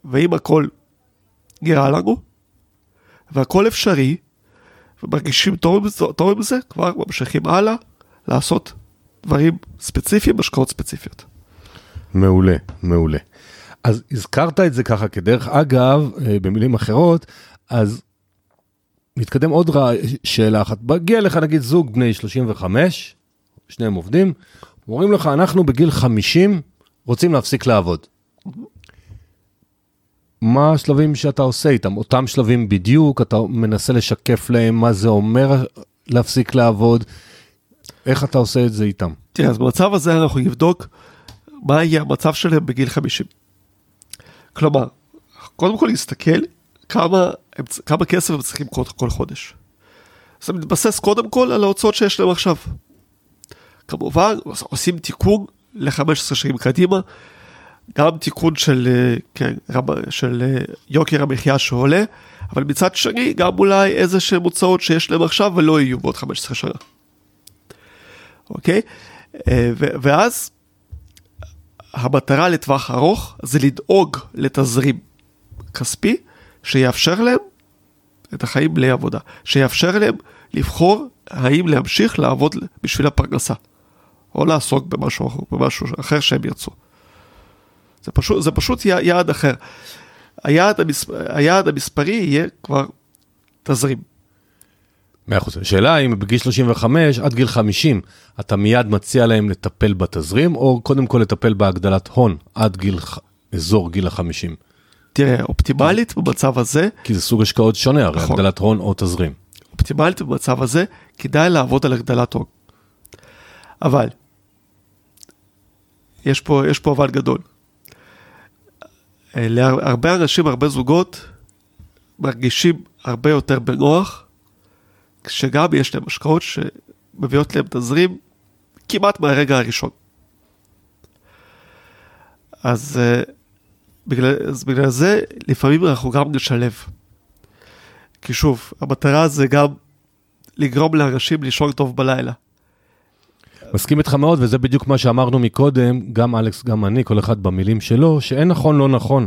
ואם הכל נראה לנו, והכל אפשרי, ומרגישים טוב, טוב עם זה, כבר ממשיכים הלאה לעשות דברים ספציפיים, השקעות ספציפיות. מעולה, מעולה. אז הזכרת את זה ככה כדרך אגב, אה, במילים אחרות, אז נתקדם עוד רע, שאלה אחת. מגיע לך נגיד זוג בני 35, שניהם עובדים, אומרים לך, אנחנו בגיל 50 רוצים להפסיק לעבוד. מה השלבים שאתה עושה איתם? אותם שלבים בדיוק, אתה מנסה לשקף להם מה זה אומר להפסיק לעבוד, איך אתה עושה את זה איתם? תראה, אז במצב הזה אנחנו נבדוק מה יהיה המצב שלהם בגיל 50. כלומר, קודם כל נסתכל כמה, כמה כסף הם צריכים כל, כל חודש. זה מתבסס קודם כל על ההוצאות שיש להם עכשיו. כמובן, עושים תיקון ל-15 שנים קדימה, גם תיקון של, אה, כן, של אה, יוקר המחיה שעולה, אבל מצד שני, גם אולי איזה שהם הוצאות שיש להם עכשיו ולא יהיו בעוד 15 שנה. אוקיי? אה, ואז המטרה לטווח ארוך זה לדאוג לתזרים כספי שיאפשר להם את החיים בלי עבודה, שיאפשר להם לבחור האם להמשיך לעבוד בשביל הפרנסה, או לעסוק במשהו, במשהו אחר שהם ירצו. זה פשוט, זה פשוט יעד אחר. היעד, המספ... היעד המספרי יהיה כבר תזרים. מאה אחוז. השאלה אם בגיל 35 עד גיל 50 אתה מיד מציע להם לטפל בתזרים, או קודם כל לטפל בהגדלת הון עד גיל, אזור גיל ה-50. תראה, אופטימלית במצב הזה... כי זה סוג השקעות שונה, הרי נכון. הגדלת הון או תזרים. אופטימלית במצב הזה, כדאי לעבוד על הגדלת הון. אבל, יש פה, יש פה אבל גדול. אה, להרבה אנשים, הרבה זוגות, מרגישים הרבה יותר בנוח, כשגם יש להם השקעות שמביאות להם תזרים כמעט מהרגע הראשון. אז אה, בגלל, אז בגלל זה לפעמים אנחנו גם נשלב. כי שוב, המטרה זה גם לגרום לאנשים לישון טוב בלילה. מסכים איתך מאוד, וזה בדיוק מה שאמרנו מקודם, גם אלכס, גם אני, כל אחד במילים שלו, שאין נכון, לא נכון.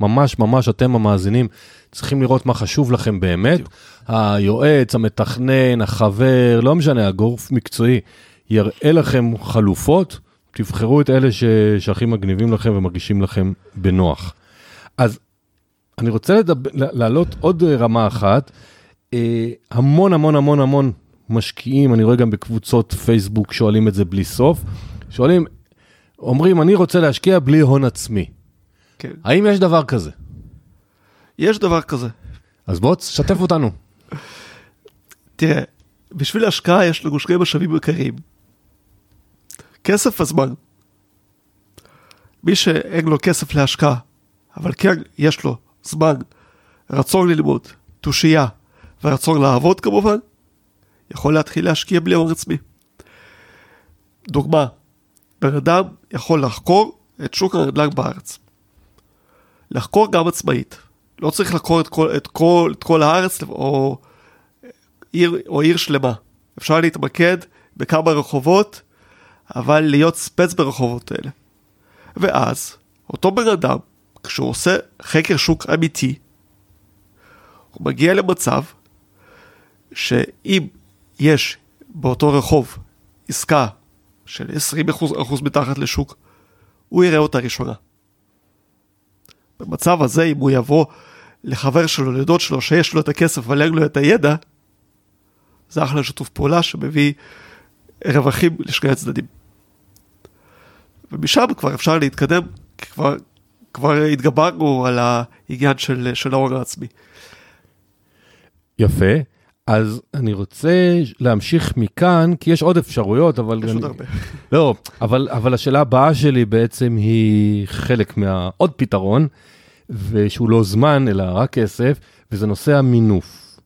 ממש, ממש, אתם המאזינים צריכים לראות מה חשוב לכם באמת. בדיוק. היועץ, המתכנן, החבר, לא משנה, הגורף מקצועי, יראה לכם חלופות. תבחרו את אלה ש... שהכי מגניבים לכם ומרגישים לכם בנוח. אז אני רוצה לדבר, להעלות עוד רמה אחת. אה, המון המון המון המון משקיעים, אני רואה גם בקבוצות פייסבוק שואלים את זה בלי סוף. שואלים, אומרים, אני רוצה להשקיע בלי הון עצמי. כן. האם יש דבר כזה? יש דבר כזה. אז בוא תשתף אותנו. תראה, בשביל השקעה יש לנו שני משאבים עיקריים. כסף וזמן. מי שאין לו כסף להשקעה, אבל כן יש לו זמן, רצון ללמוד, תושייה ורצון לעבוד כמובן, יכול להתחיל להשקיע בלי הון עצמי. דוגמה, בן אדם יכול לחקור את שוק הנדל"ן בארץ. לחקור גם עצמאית. לא צריך לחקור את כל, את כל, את כל הארץ או עיר, או עיר שלמה. אפשר להתמקד בכמה רחובות אבל להיות ספץ ברחובות האלה. ואז, אותו בן אדם, כשהוא עושה חקר שוק אמיתי, הוא מגיע למצב שאם יש באותו רחוב עסקה של 20% אחוז, אחוז מתחת לשוק, הוא יראה אותה ראשונה. במצב הזה, אם הוא יבוא לחבר שלו, לדוד שלו, שיש לו את הכסף אבל לו את הידע, זה אחלה שיתוף פעולה שמביא רווחים לשני הצדדים. ומשם כבר אפשר להתקדם, כי כבר, כבר התגברנו על העניין של, של ההון העצמי. יפה. אז אני רוצה להמשיך מכאן, כי יש עוד אפשרויות, אבל... יש אני... עוד הרבה. לא, אבל, אבל השאלה הבאה שלי בעצם היא חלק מהעוד פתרון, ושהוא לא זמן, אלא רק כסף, וזה נושא המינוף.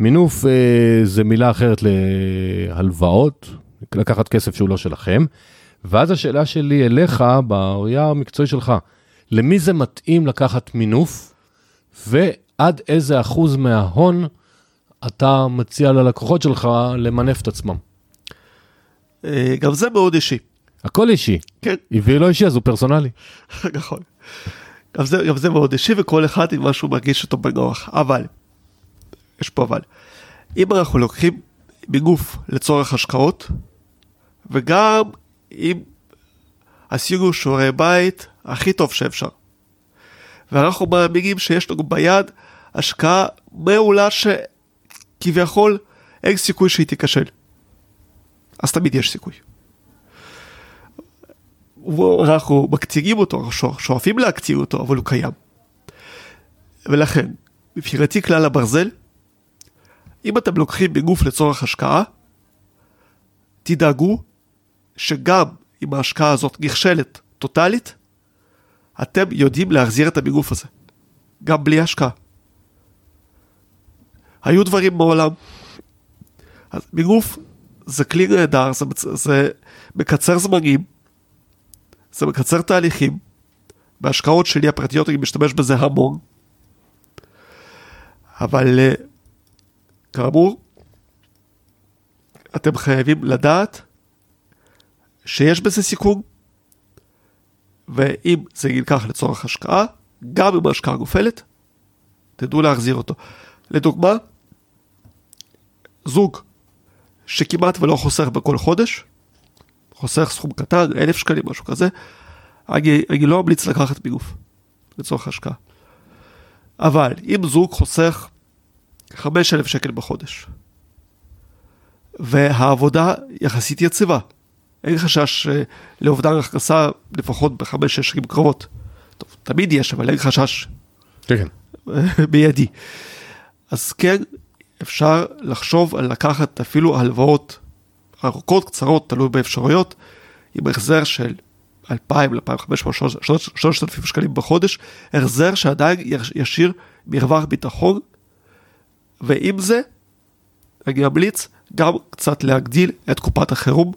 מינוף אה, זה מילה אחרת להלוואות, לקחת כסף שהוא לא שלכם, ואז השאלה שלי אליך, בראייה המקצועי שלך, למי זה מתאים לקחת מינוף, ועד איזה אחוז מההון אתה מציע ללקוחות שלך למנף את עצמם? אה, גם זה מאוד אישי. הכל אישי. כן, אם זה לא אישי אז הוא פרסונלי. נכון. גם זה, גם זה מאוד אישי וכל אחד עם מה שהוא מרגיש אותו בנוח. אבל, יש פה אבל, אם אנחנו לוקחים מגוף לצורך השקעות, וגם אם עשינו שיעורי בית הכי טוב שאפשר, ואנחנו מאמינים שיש לנו ביד השקעה מעולה שכביכול אין סיכוי שהיא תיכשל. אז תמיד יש סיכוי. אנחנו מקצינים אותו, אנחנו שואפ- שואפים להקצין אותו, אבל הוא קיים. ולכן, מבחינתי כלל הברזל, אם אתם לוקחים בגוף לצורך השקעה, תדאגו שגם אם ההשקעה הזאת נכשלת טוטאלית, אתם יודעים להחזיר את המגוף הזה, גם בלי השקעה. היו דברים בעולם. אז מגוף זה כלי נהדר, זה, מצ- זה מקצר זמנים, זה מקצר תהליכים. בהשקעות שלי הפרטיות אני משתמש בזה המון. אבל אה, כאמור, אתם חייבים לדעת שיש בזה סיכון, ואם זה נלקח לצורך השקעה, גם אם ההשקעה נופלת, תדעו להחזיר אותו. לדוגמה, זוג שכמעט ולא חוסך בכל חודש, חוסך סכום קטן, אלף שקלים, משהו כזה, אני, אני לא ממליץ לקחת מגוף לצורך השקעה. אבל אם זוג חוסך 5,000 שקל בחודש, והעבודה יחסית יציבה, אין חשש אה, לאובדן הכנסה לפחות בחמש-שש שנים קרובות. טוב, תמיד יש, אבל אין חשש כן. מיידי. אז כן, אפשר לחשוב על לקחת אפילו הלוואות ארוכות, קצרות, תלוי באפשרויות, עם החזר של 2,000, 2,500, 3,000 שקלים בחודש, החזר שעדיין יש- ישאיר מרווח ביטחון, ועם זה, אני אמליץ גם קצת להגדיל את קופת החירום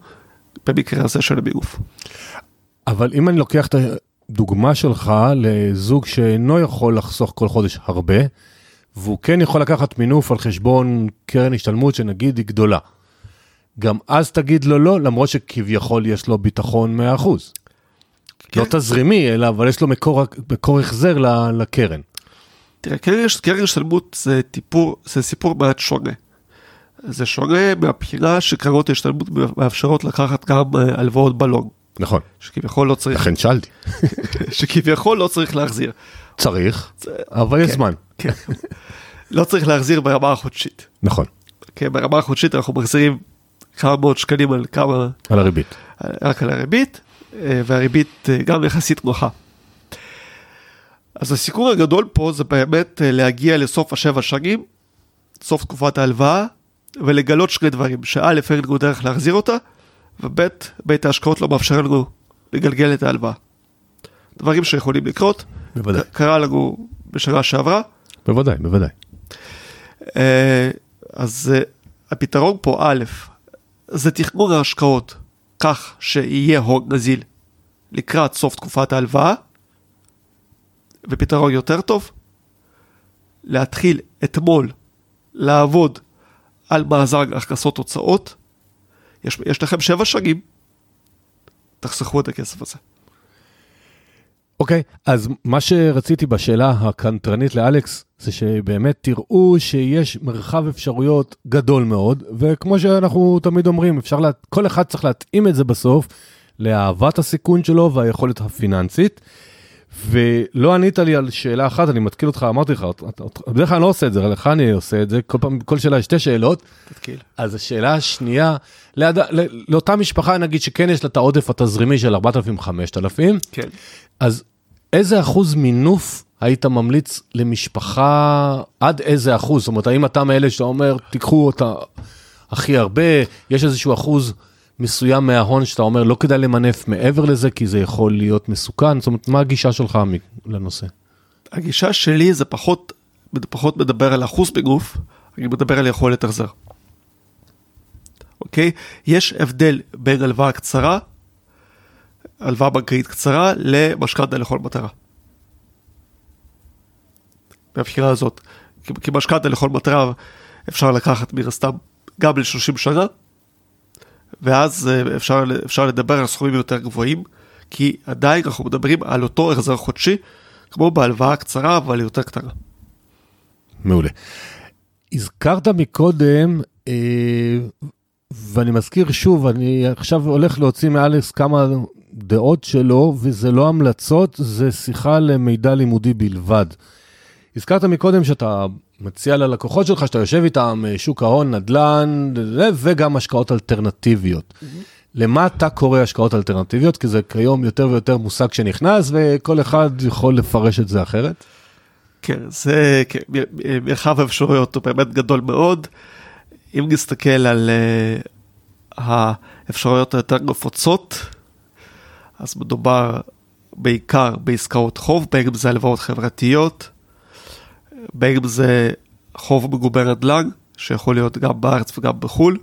במקרה הזה של המגוף. אבל אם אני לוקח את הדוגמה שלך לזוג שאינו יכול לחסוך כל חודש הרבה, והוא כן יכול לקחת מינוף על חשבון קרן השתלמות שנגיד היא גדולה. גם אז תגיד לו לא, למרות שכביכול יש לו ביטחון 100%. כן. לא תזרימי, אלא אבל יש לו מקור, מקור החזר לקרן. תראה, קרן השתלמות זה, טיפור, זה סיפור מעט שונה. זה שונה מהבחינה שקרנות ההשתלמות מאפשרות לקחת גם אה, הלוואות בלון, נכון, שכביכול לא צריך, לכן שאלתי. שכביכול לא צריך להחזיר. צריך, אבל יש כן. זמן. כן. לא צריך להחזיר ברמה החודשית. נכון, כן, ברמה החודשית אנחנו מחזירים כמה מאות שקלים על כמה, על הריבית. רק על הריבית, אה, והריבית אה, גם יחסית נוחה. אז הסיכון הגדול פה זה באמת להגיע לסוף השבע שנים, סוף תקופת ההלוואה, ולגלות שני דברים, שא' אין לנו דרך להחזיר אותה, וב' בית ההשקעות לא מאפשר לנו לגלגל את ההלוואה. דברים שיכולים לקרות, בוודאי, קרה לנו בשנה שעברה, בוודאי, בוודאי. אה, אז אה, הפתרון פה, א', זה תכנון ההשקעות כך שיהיה הון נזיל לקראת סוף תקופת ההלוואה, ופתרון יותר טוב, להתחיל אתמול לעבוד על מאזן הכנסות הוצאות, יש, יש לכם שבע שנים, תחסכו את הכסף הזה. אוקיי, אז מה שרציתי בשאלה הקנטרנית לאלכס, זה שבאמת תראו שיש מרחב אפשרויות גדול מאוד, וכמו שאנחנו תמיד אומרים, אפשר, לה... כל אחד צריך להתאים את זה בסוף לאהבת הסיכון שלו והיכולת הפיננסית. ולא ענית לי על שאלה אחת, אני מתקיל אותך, אמרתי לך, בדרך כלל אני לא עושה את זה, לך אני עושה את זה, כל פעם, כל שאלה יש שתי שאלות. תתקיל. אז השאלה השנייה, ליד, לאותה משפחה נגיד שכן יש לה את העודף התזרימי של 4,000-5,000, כן. אז איזה אחוז מינוף היית ממליץ למשפחה, עד איזה אחוז? זאת אומרת, האם אתה מאלה שאתה אומר, תיקחו אותה הכי הרבה, יש איזשהו אחוז מסוים מההון שאתה אומר, לא כדאי למנף מעבר לזה, כי זה יכול להיות מסוכן? זאת אומרת, מה הגישה שלך לנושא? הגישה שלי זה פחות, פחות מדבר על אחוז בגוף, אני מדבר על יכולת החזר. אוקיי? יש הבדל בין הלוואה קצרה, הלוואה בנקאית קצרה, למשכנתה לכל מטרה. מהבחירה הזאת. כי משכנתה לכל מטרה אפשר לקחת מן הסתם גם ל-30 שנה, ואז אה, אפשר, אפשר לדבר על סכומים יותר גבוהים, כי עדיין אנחנו מדברים על אותו החזר חודשי, כמו בהלוואה קצרה, אבל יותר קטנה. מעולה. הזכרת מקודם, אה, ואני מזכיר שוב, אני עכשיו הולך להוציא מאלכס כמה דעות שלו, וזה לא המלצות, זה שיחה למידע לימודי בלבד. הזכרת מקודם שאתה מציע ללקוחות שלך, שאתה יושב איתם, אה, שוק ההון, נדל"ן, וגם השקעות אלטרנטיביות. Mm-hmm. למה אתה קורא השקעות אלטרנטיביות? כי זה כיום יותר ויותר מושג שנכנס, וכל אחד יכול לפרש את זה אחרת. כן, זה כן, מרחב האפשרויות הוא באמת גדול מאוד. אם נסתכל על uh, האפשרויות היותר נפוצות, אז מדובר בעיקר בעסקאות חוב, בין אם זה הלוואות חברתיות, בין אם זה חוב מגובה נדל"ן, שיכול להיות גם בארץ וגם בחו"ל.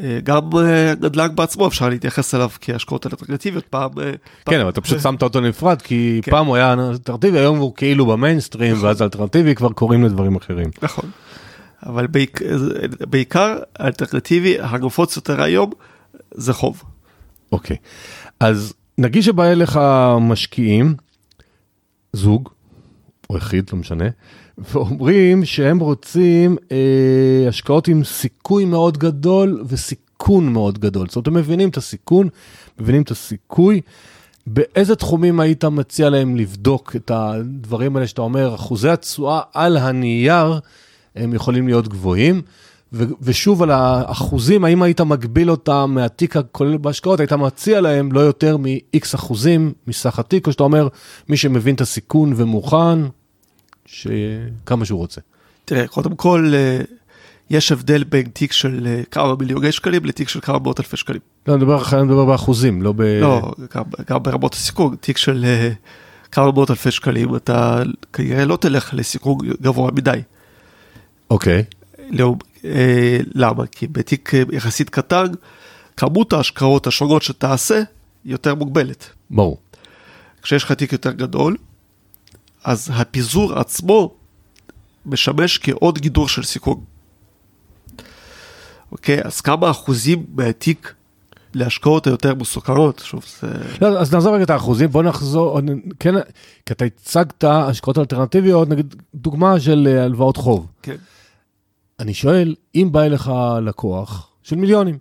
אה, גם אה, נדל"ן בעצמו אפשר להתייחס אליו כהשקעות אלטרנטיביות פעם. אה, כן, אבל אתה פשוט שמת אותו נפרד, כי כן. פעם הוא היה אלטרנטיבי, היום הוא כאילו במיינסטרים, נכון. ואז אלטרנטיבי כבר קוראים לדברים אחרים. נכון. אבל בעיקר האלטרנטיבי הנפוץ יותר היום זה חוב. אוקיי, אז נגיד שבא אליך משקיעים, זוג, או יחיד, לא משנה, ואומרים שהם רוצים אה, השקעות עם סיכוי מאוד גדול וסיכון מאוד גדול. זאת אומרת, הם מבינים את הסיכון, מבינים את הסיכוי. באיזה תחומים היית מציע להם לבדוק את הדברים האלה שאתה אומר, אחוזי התשואה על הנייר הם יכולים להיות גבוהים. ושוב על האחוזים, האם היית מגביל אותם מהתיק הכולל בהשקעות, היית מציע להם לא יותר מ-X אחוזים מסך התיק, או שאתה אומר, מי שמבין את הסיכון ומוכן, כמה שהוא רוצה. תראה, קודם כל, אה, יש הבדל בין תיק של אה, כמה מיליוני שקלים לתיק של כמה מאות אלפי שקלים. לא, אני מדבר, אני מדבר באחוזים, לא ב... לא, גם, גם ברמות הסיכון, תיק של אה, כמה מאות אלפי שקלים, אתה כנראה לא תלך לסיכון גבוה מדי. אוקיי. לא, אה, למה? כי בתיק יחסית קטן, כמות ההשקעות השונות שתעשה יותר מוגבלת. ברור. כשיש לך תיק יותר גדול, אז הפיזור עצמו משמש כעוד גידור של סיכון. אוקיי, אז כמה אחוזים מהתיק להשקעות היותר מסוכרות, שוב זה... לא, אז נעזוב רגע את האחוזים, בוא נחזור, כן, כי אתה הצגת השקעות אלטרנטיביות, נגיד דוגמה של אה, הלוואות חוב. כן. אני שואל, אם בא אליך לקוח של מיליונים,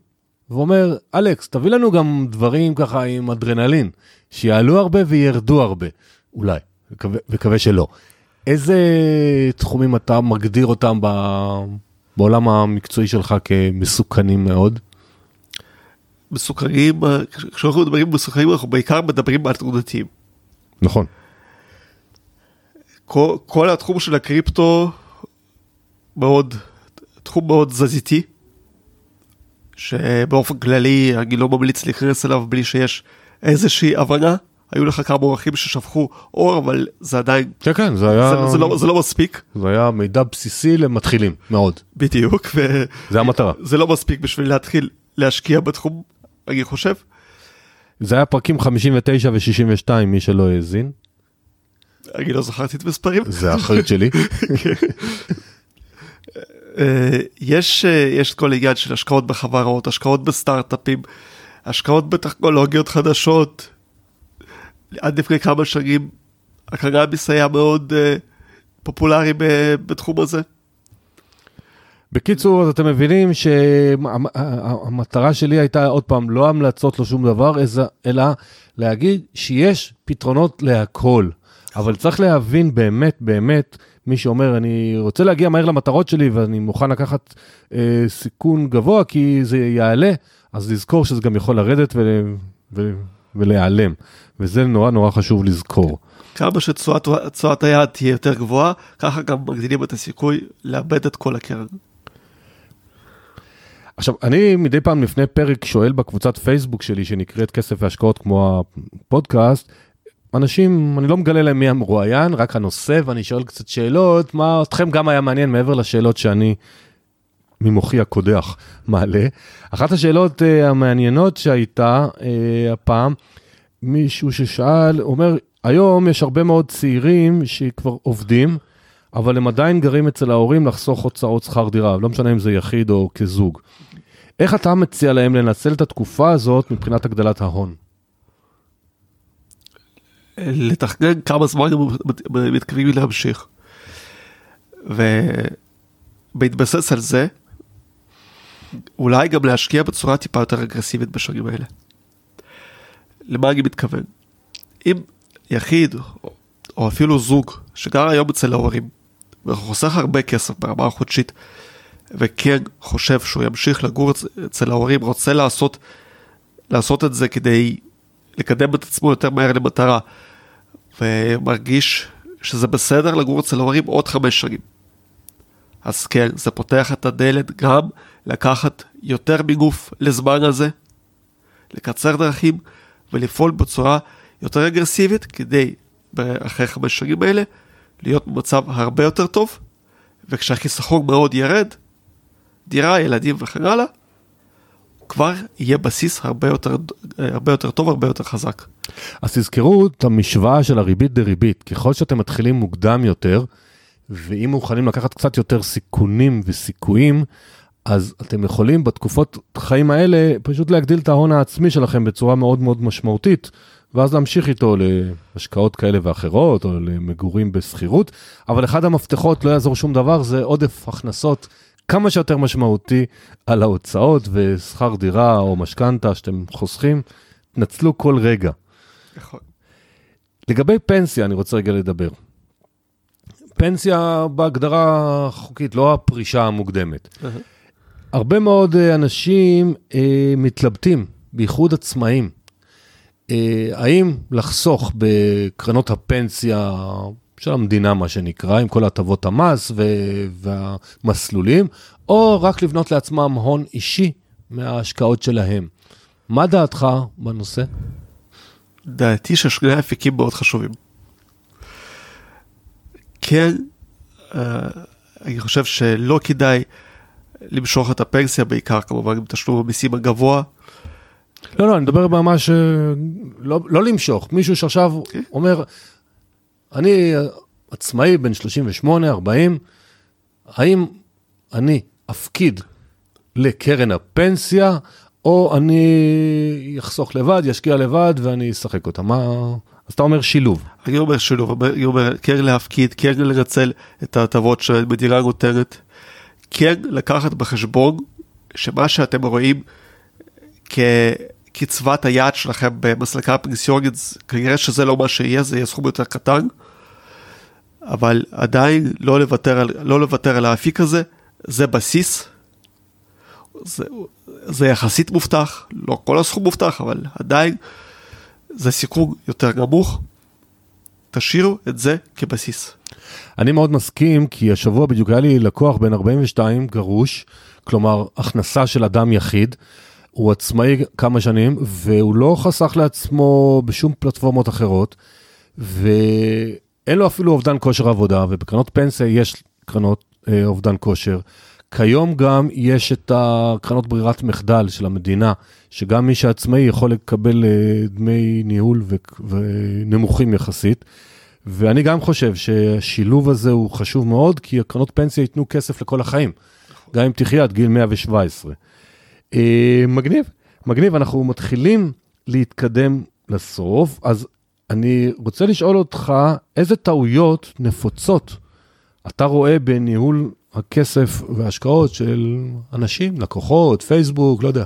ואומר, אלכס, תביא לנו גם דברים ככה עם אדרנלין, שיעלו הרבה וירדו הרבה, אולי. מקווה שלא. איזה תחומים אתה מגדיר אותם ב... בעולם המקצועי שלך כמסוכנים מאוד? מסוכנים, כשאנחנו מדברים מסוכנים אנחנו בעיקר מדברים על תנודתיים. נכון. כל, כל התחום של הקריפטו מאוד, תחום מאוד זזיתי, שבאופן כללי אני לא ממליץ להיכנס אליו בלי שיש איזושהי הבנה היו לך כמה אורחים ששפכו אור, אבל זה עדיין... כן, כן, זה היה... זה, זה, לא, זה לא מספיק. זה היה מידע בסיסי למתחילים, מאוד. בדיוק. ו... זה המטרה. זה לא מספיק בשביל להתחיל להשקיע בתחום, אני חושב. זה היה פרקים 59 ו-62, מי שלא האזין. אני לא זכרתי את מספרים. זה האחריות שלי. אה, יש, אה, יש כל עניין של השקעות בחברות, השקעות בסטארט-אפים, השקעות בטכנולוגיות חדשות, עד לפני כמה שנים הקנאביס היה מאוד uh, פופולרי בתחום הזה. בקיצור, אז אתם מבינים שהמטרה שלי הייתה, עוד פעם, לא המלצות, לא שום דבר, אלא להגיד שיש פתרונות להכל. אבל צריך להבין באמת, באמת, מי שאומר, אני רוצה להגיע מהר למטרות שלי ואני מוכן לקחת אה, סיכון גבוה כי זה יעלה, אז לזכור שזה גם יכול לרדת ו, ו, ולהיעלם. וזה נורא נורא חשוב לזכור. כמה שתשואת היעד תהיה יותר גבוהה, ככה גם מגדילים את הסיכוי לאבד את כל הקרן. עכשיו, אני מדי פעם לפני פרק שואל בקבוצת פייסבוק שלי, שנקראת כסף והשקעות כמו הפודקאסט, אנשים, אני לא מגלה להם מי המרואיין, רק הנושא, ואני שואל קצת שאלות, מה אתכם גם היה מעניין מעבר לשאלות שאני ממוחי הקודח מעלה. אחת השאלות uh, המעניינות שהייתה uh, הפעם, מישהו ששאל, אומר, היום יש הרבה מאוד צעירים שכבר עובדים, אבל הם עדיין גרים אצל ההורים לחסוך הוצאות שכר דירה, לא משנה אם זה יחיד או כזוג. איך אתה מציע להם לנצל את התקופה הזאת מבחינת הגדלת ההון? לתכנן כמה זמן הם מתכוונים להמשיך. ובהתבסס על זה, אולי גם להשקיע בצורה טיפה יותר אגרסיבית בשנים האלה. למה אני מתכוון? אם יחיד, או אפילו זוג, שגר היום אצל ההורים, וחוסך הרבה כסף ברמה החודשית, וכן חושב שהוא ימשיך לגור אצל ההורים, רוצה לעשות, לעשות את זה כדי לקדם את עצמו יותר מהר למטרה, ומרגיש שזה בסדר לגור אצל ההורים עוד חמש שנים. אז כן, זה פותח את הדלת גם לקחת יותר מגוף לזמן הזה, לקצר דרכים ולפעול בצורה יותר אגרסיבית כדי אחרי חמש שנים האלה להיות במצב הרבה יותר טוב, וכשהחיסכון מאוד ירד, דירה, ילדים וכן הלאה, כבר יהיה בסיס הרבה יותר, הרבה יותר טוב, הרבה יותר חזק. אז תזכרו את המשוואה של הריבית דריבית. ככל שאתם מתחילים מוקדם יותר, ואם מוכנים לקחת קצת יותר סיכונים וסיכויים, אז אתם יכולים בתקופות חיים האלה פשוט להגדיל את ההון העצמי שלכם בצורה מאוד מאוד משמעותית, ואז להמשיך איתו להשקעות כאלה ואחרות, או למגורים בשכירות. אבל אחד המפתחות, לא יעזור שום דבר, זה עודף הכנסות כמה שיותר משמעותי על ההוצאות ושכר דירה או משכנתה שאתם חוסכים, תנצלו כל רגע. נכון. לגבי פנסיה, אני רוצה רגע לדבר. פנסיה בהגדרה חוקית, לא הפרישה המוקדמת. Uh-huh. הרבה מאוד אה, אנשים אה, מתלבטים, בייחוד עצמאים. אה, האם לחסוך בקרנות הפנסיה של המדינה, מה שנקרא, עם כל הטבות המס והמסלולים, או רק לבנות לעצמם הון אישי מההשקעות שלהם. מה דעתך בנושא? דעתי ששני האפיקים מאוד חשובים. כן, אה, אני חושב שלא כדאי למשוך את הפנסיה, בעיקר כמובן עם תשלום המיסים הגבוה. לא, לא, אני מדבר ממש, אה, לא, לא למשוך, מישהו שעכשיו okay. אוקיי. אומר, אני עצמאי בן 38, 40, האם אני אפקיד לקרן הפנסיה, או אני אחסוך לבד, ישקיע לבד ואני אשחק אותה? מה... אז אתה אומר שילוב. אני אומר שילוב, אני אומר כן להפקיד, כן לנצל את ההטבות שהמדינה נותנת, כן לקחת בחשבון שמה שאתם רואים כקצבת היעד שלכם במסלקה הפנסיונית, כנראה שזה לא מה שיהיה, זה יהיה סכום יותר קטן. אבל עדיין לא לוותר על, לא לוותר על האפיק הזה, זה בסיס, זה, זה יחסית מובטח, לא כל הסכום מובטח, אבל עדיין זה סיכון יותר נמוך, תשאירו את זה כבסיס. אני מאוד מסכים, כי השבוע בדיוק היה לי לקוח בן 42 גרוש, כלומר הכנסה של אדם יחיד, הוא עצמאי כמה שנים, והוא לא חסך לעצמו בשום פלטפורמות אחרות, ו... אין לו אפילו אובדן כושר עבודה, ובקרנות פנסיה יש קרנות אה, אובדן כושר. כיום גם יש את הקרנות ברירת מחדל של המדינה, שגם מי שעצמאי יכול לקבל אה, דמי ניהול ו- ונמוכים יחסית. ואני גם חושב שהשילוב הזה הוא חשוב מאוד, כי הקרנות פנסיה ייתנו כסף לכל החיים, גם אם תחיה עד גיל 117. אה, מגניב, מגניב, אנחנו מתחילים להתקדם לסוף, אז אני רוצה לשאול אותך, איזה טעויות נפוצות אתה רואה בניהול הכסף וההשקעות של אנשים, לקוחות, פייסבוק, לא יודע.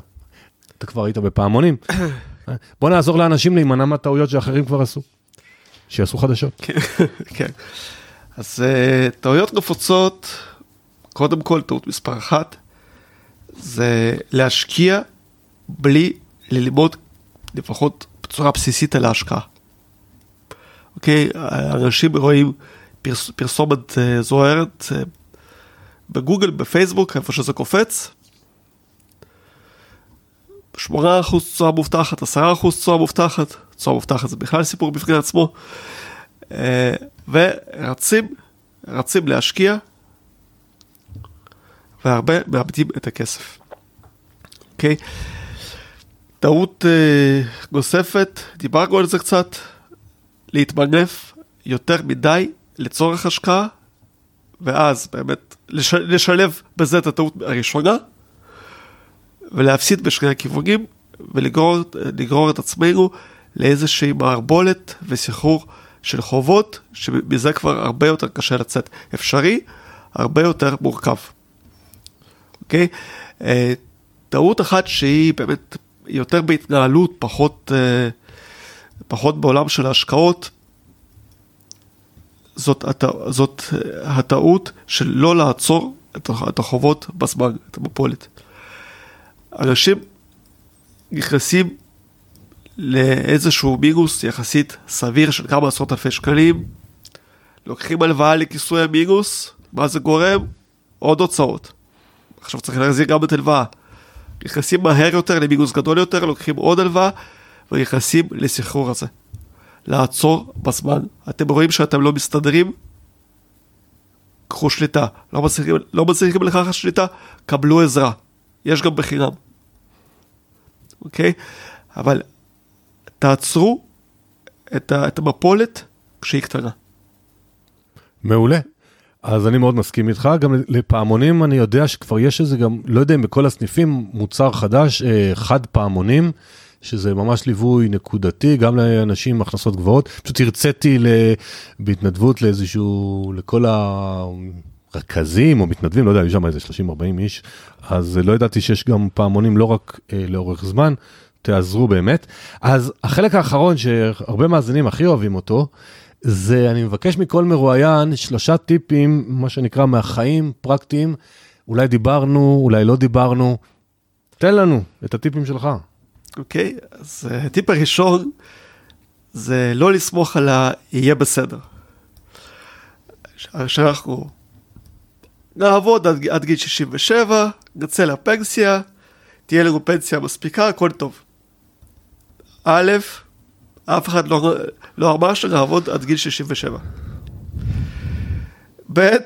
אתה כבר היית בפעמונים. בוא נעזור לאנשים להימנע מהטעויות שאחרים כבר עשו. שיעשו חדשות. כן. אז uh, טעויות נפוצות, קודם כל, טעות מספר אחת, זה להשקיע בלי ללמוד לפחות בצורה בסיסית על ההשקעה. אוקיי, אנשים רואים פרס, פרסומת uh, זוהרת uh, בגוגל, בפייסבוק, איפה שזה קופץ. 8% תשואה מובטחת, 10% תשואה מובטחת, תשואה מובטחת זה בכלל סיפור בפני עצמו. Uh, ורצים, רצים להשקיע, והרבה מאבדים את הכסף. אוקיי? טעות uh, נוספת, דיברנו על זה קצת, להתמנף יותר מדי לצורך השקעה, ואז באמת לש, לשלב בזה את הטעות הראשונה, ולהפסיד בשני הכיוונים, ולגרור את עצמנו לאיזושהי מערבולת וסחרור של חובות, שמזה כבר הרבה יותר קשה לצאת. אפשרי, הרבה יותר מורכב. אוקיי? אה, טעות אחת שהיא באמת יותר בהתנהלות, פחות, אה, פחות בעולם של ההשקעות, זאת. זאת הטעות של לא לעצור את החובות בזמן, את המפולת. אנשים נכנסים לאיזשהו מינוס יחסית סביר של כמה עשרות אלפי שקלים, לוקחים הלוואה לכיסוי המינוס, מה זה גורם? עוד הוצאות. עכשיו צריך להחזיר גם את הלוואה. נכנסים מהר יותר למינוס גדול יותר, לוקחים עוד הלוואה ונכנסים לסחרור הזה. לעצור בזמן. אתם רואים שאתם לא מסתדרים? קחו שליטה. לא מצליחים, לא מצליחים לכך שליטה? קבלו עזרה. יש גם בחינם. אוקיי? אבל תעצרו את, את המפולת כשהיא קטנה. מעולה. אז אני מאוד מסכים איתך, גם לפעמונים אני יודע שכבר יש איזה גם, לא יודע אם בכל הסניפים מוצר חדש, אה, חד פעמונים, שזה ממש ליווי נקודתי, גם לאנשים עם הכנסות גבוהות. פשוט הרציתי בהתנדבות לאיזשהו, לכל הרכזים או מתנדבים, לא יודע, היו שם איזה 30-40 איש, אז לא ידעתי שיש גם פעמונים לא רק אה, לאורך זמן, תעזרו באמת. אז החלק האחרון שהרבה מאזינים הכי אוהבים אותו, זה אני מבקש מכל מרואיין שלושה טיפים, מה שנקרא מהחיים, פרקטיים, אולי דיברנו, אולי לא דיברנו. תן לנו את הטיפים שלך. אוקיי, okay, אז אה, הטיפ הראשון זה לא לסמוך על ה"יהיה בסדר". שאנחנו נעבוד עד, עד גיל 67, נצא לפנסיה, תהיה לנו פנסיה מספיקה, הכל טוב. א', אף אחד לא, לא אמר שנעבוד עד גיל 67. ב',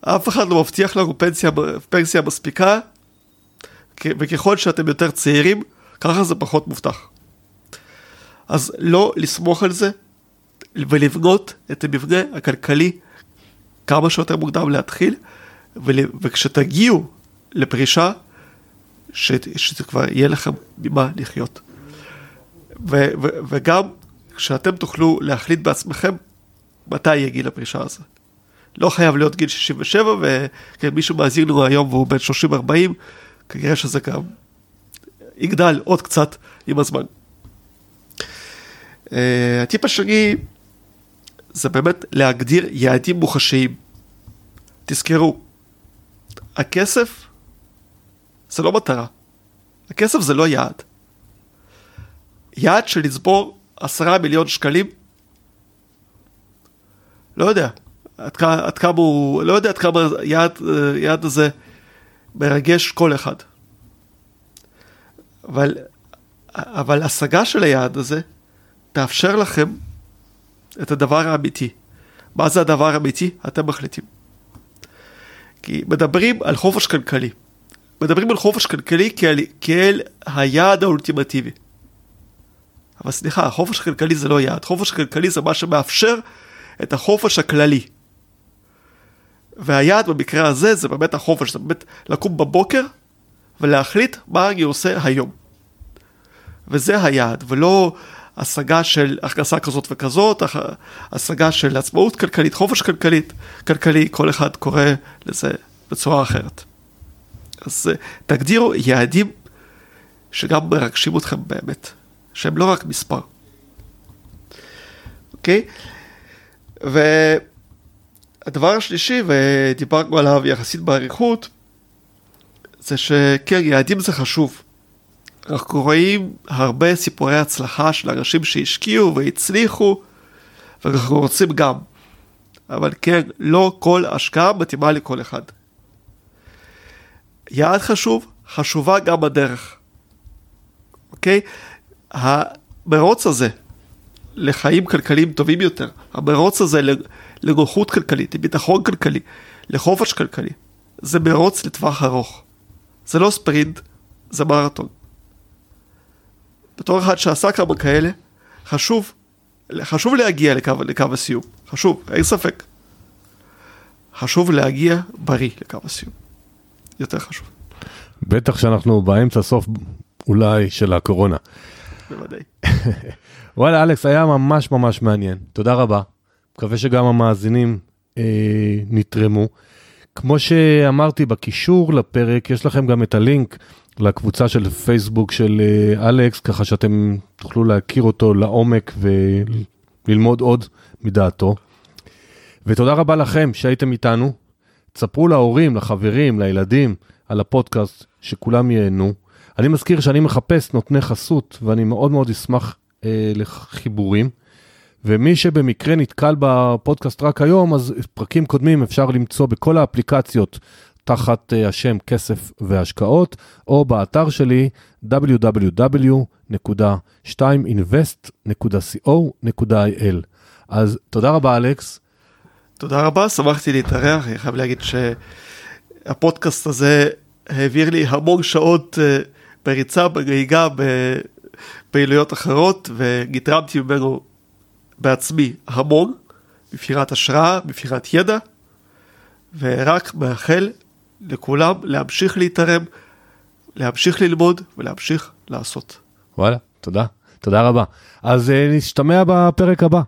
אף אחד לא מבטיח לנו פנסיה, פנסיה מספיקה, וככל שאתם יותר צעירים, ככה זה פחות מובטח. אז לא לסמוך על זה ולבנות את המבנה הכלכלי כמה שיותר מוקדם להתחיל, וכשתגיעו לפרישה, שזה כבר יהיה לכם ממה לחיות. ו- ו- וגם כשאתם תוכלו להחליט בעצמכם מתי יהיה גיל הפרישה הזה. לא חייב להיות גיל 67, ומישהו מאזין לנו היום והוא בן 30-40, כנראה שזה גם יגדל עוד קצת עם הזמן. Uh, הטיפ השני זה באמת להגדיר יעדים מוחשיים. תזכרו, הכסף זה לא מטרה, הכסף זה לא יעד. יעד של לצבור עשרה מיליון שקלים, לא יודע עד, עד כמה הוא, לא יודע עד כמה היעד, היעד הזה מרגש כל אחד. אבל, אבל השגה של היעד הזה תאפשר לכם את הדבר האמיתי. מה זה הדבר האמיתי? אתם מחליטים. כי מדברים על חופש כלכלי. מדברים על חופש כלכלי כאל, כאל היעד האולטימטיבי. אבל סליחה, חופש כלכלי זה לא יעד. חופש כלכלי זה מה שמאפשר את החופש הכללי. והיעד במקרה הזה זה באמת החופש, זה באמת לקום בבוקר ולהחליט מה אני עושה היום. וזה היעד, ולא השגה של הכנסה כזאת וכזאת, השגה של עצמאות כלכלית, חופש כלכלית, כלכלי, כל אחד קורא לזה בצורה אחרת. אז תגדירו יעדים שגם מרגשים אתכם באמת, שהם לא רק מספר. אוקיי? והדבר השלישי, ודיברנו עליו יחסית באריכות, זה שכן, יעדים זה חשוב. אנחנו רואים הרבה סיפורי הצלחה של אנשים שהשקיעו והצליחו, ואנחנו רוצים גם. אבל כן, לא כל השקעה מתאימה לכל אחד. יעד חשוב, חשובה גם הדרך. אוקיי? המרוץ הזה לחיים כלכליים טובים יותר, המרוץ הזה לנוחות כלכלית, לביטחון כלכלי, לחופש כלכלי, זה מרוץ לטווח ארוך. זה לא ספרינט, זה מרתון. בתור אחד שעשה כמה כאלה, חשוב, חשוב להגיע לקו, לקו הסיום, חשוב, אין ספק. חשוב להגיע בריא לקו הסיום, יותר חשוב. בטח שאנחנו באמצע סוף אולי של הקורונה. בוודאי. וואלה, אלכס, היה ממש ממש מעניין. תודה רבה. מקווה שגם המאזינים אה, נתרמו. כמו שאמרתי, בקישור לפרק יש לכם גם את הלינק לקבוצה של פייסבוק של אה, אלכס, ככה שאתם תוכלו להכיר אותו לעומק וללמוד עוד מדעתו. ותודה רבה לכם שהייתם איתנו. תספרו להורים, לחברים, לילדים על הפודקאסט, שכולם ייהנו. אני מזכיר שאני מחפש נותני חסות, ואני מאוד מאוד אשמח אה, לחיבורים. ומי שבמקרה נתקל בפודקאסט רק היום, אז פרקים קודמים אפשר למצוא בכל האפליקציות תחת uh, השם כסף והשקעות, או באתר שלי www.2invest.co.il. אז תודה רבה, אלכס. תודה רבה, שמחתי להתארח, אני חייב להגיד שהפודקאסט הזה העביר לי המון שעות uh, בריצה, בנהיגה, בפעילויות אחרות, ונתרמתי ממנו בעצמי המון, בבחירת השראה, בבחירת ידע, ורק מאחל לכולם להמשיך להתערם, להמשיך ללמוד ולהמשיך לעשות. וואלה, תודה. תודה רבה. אז uh, נשתמע בפרק הבא.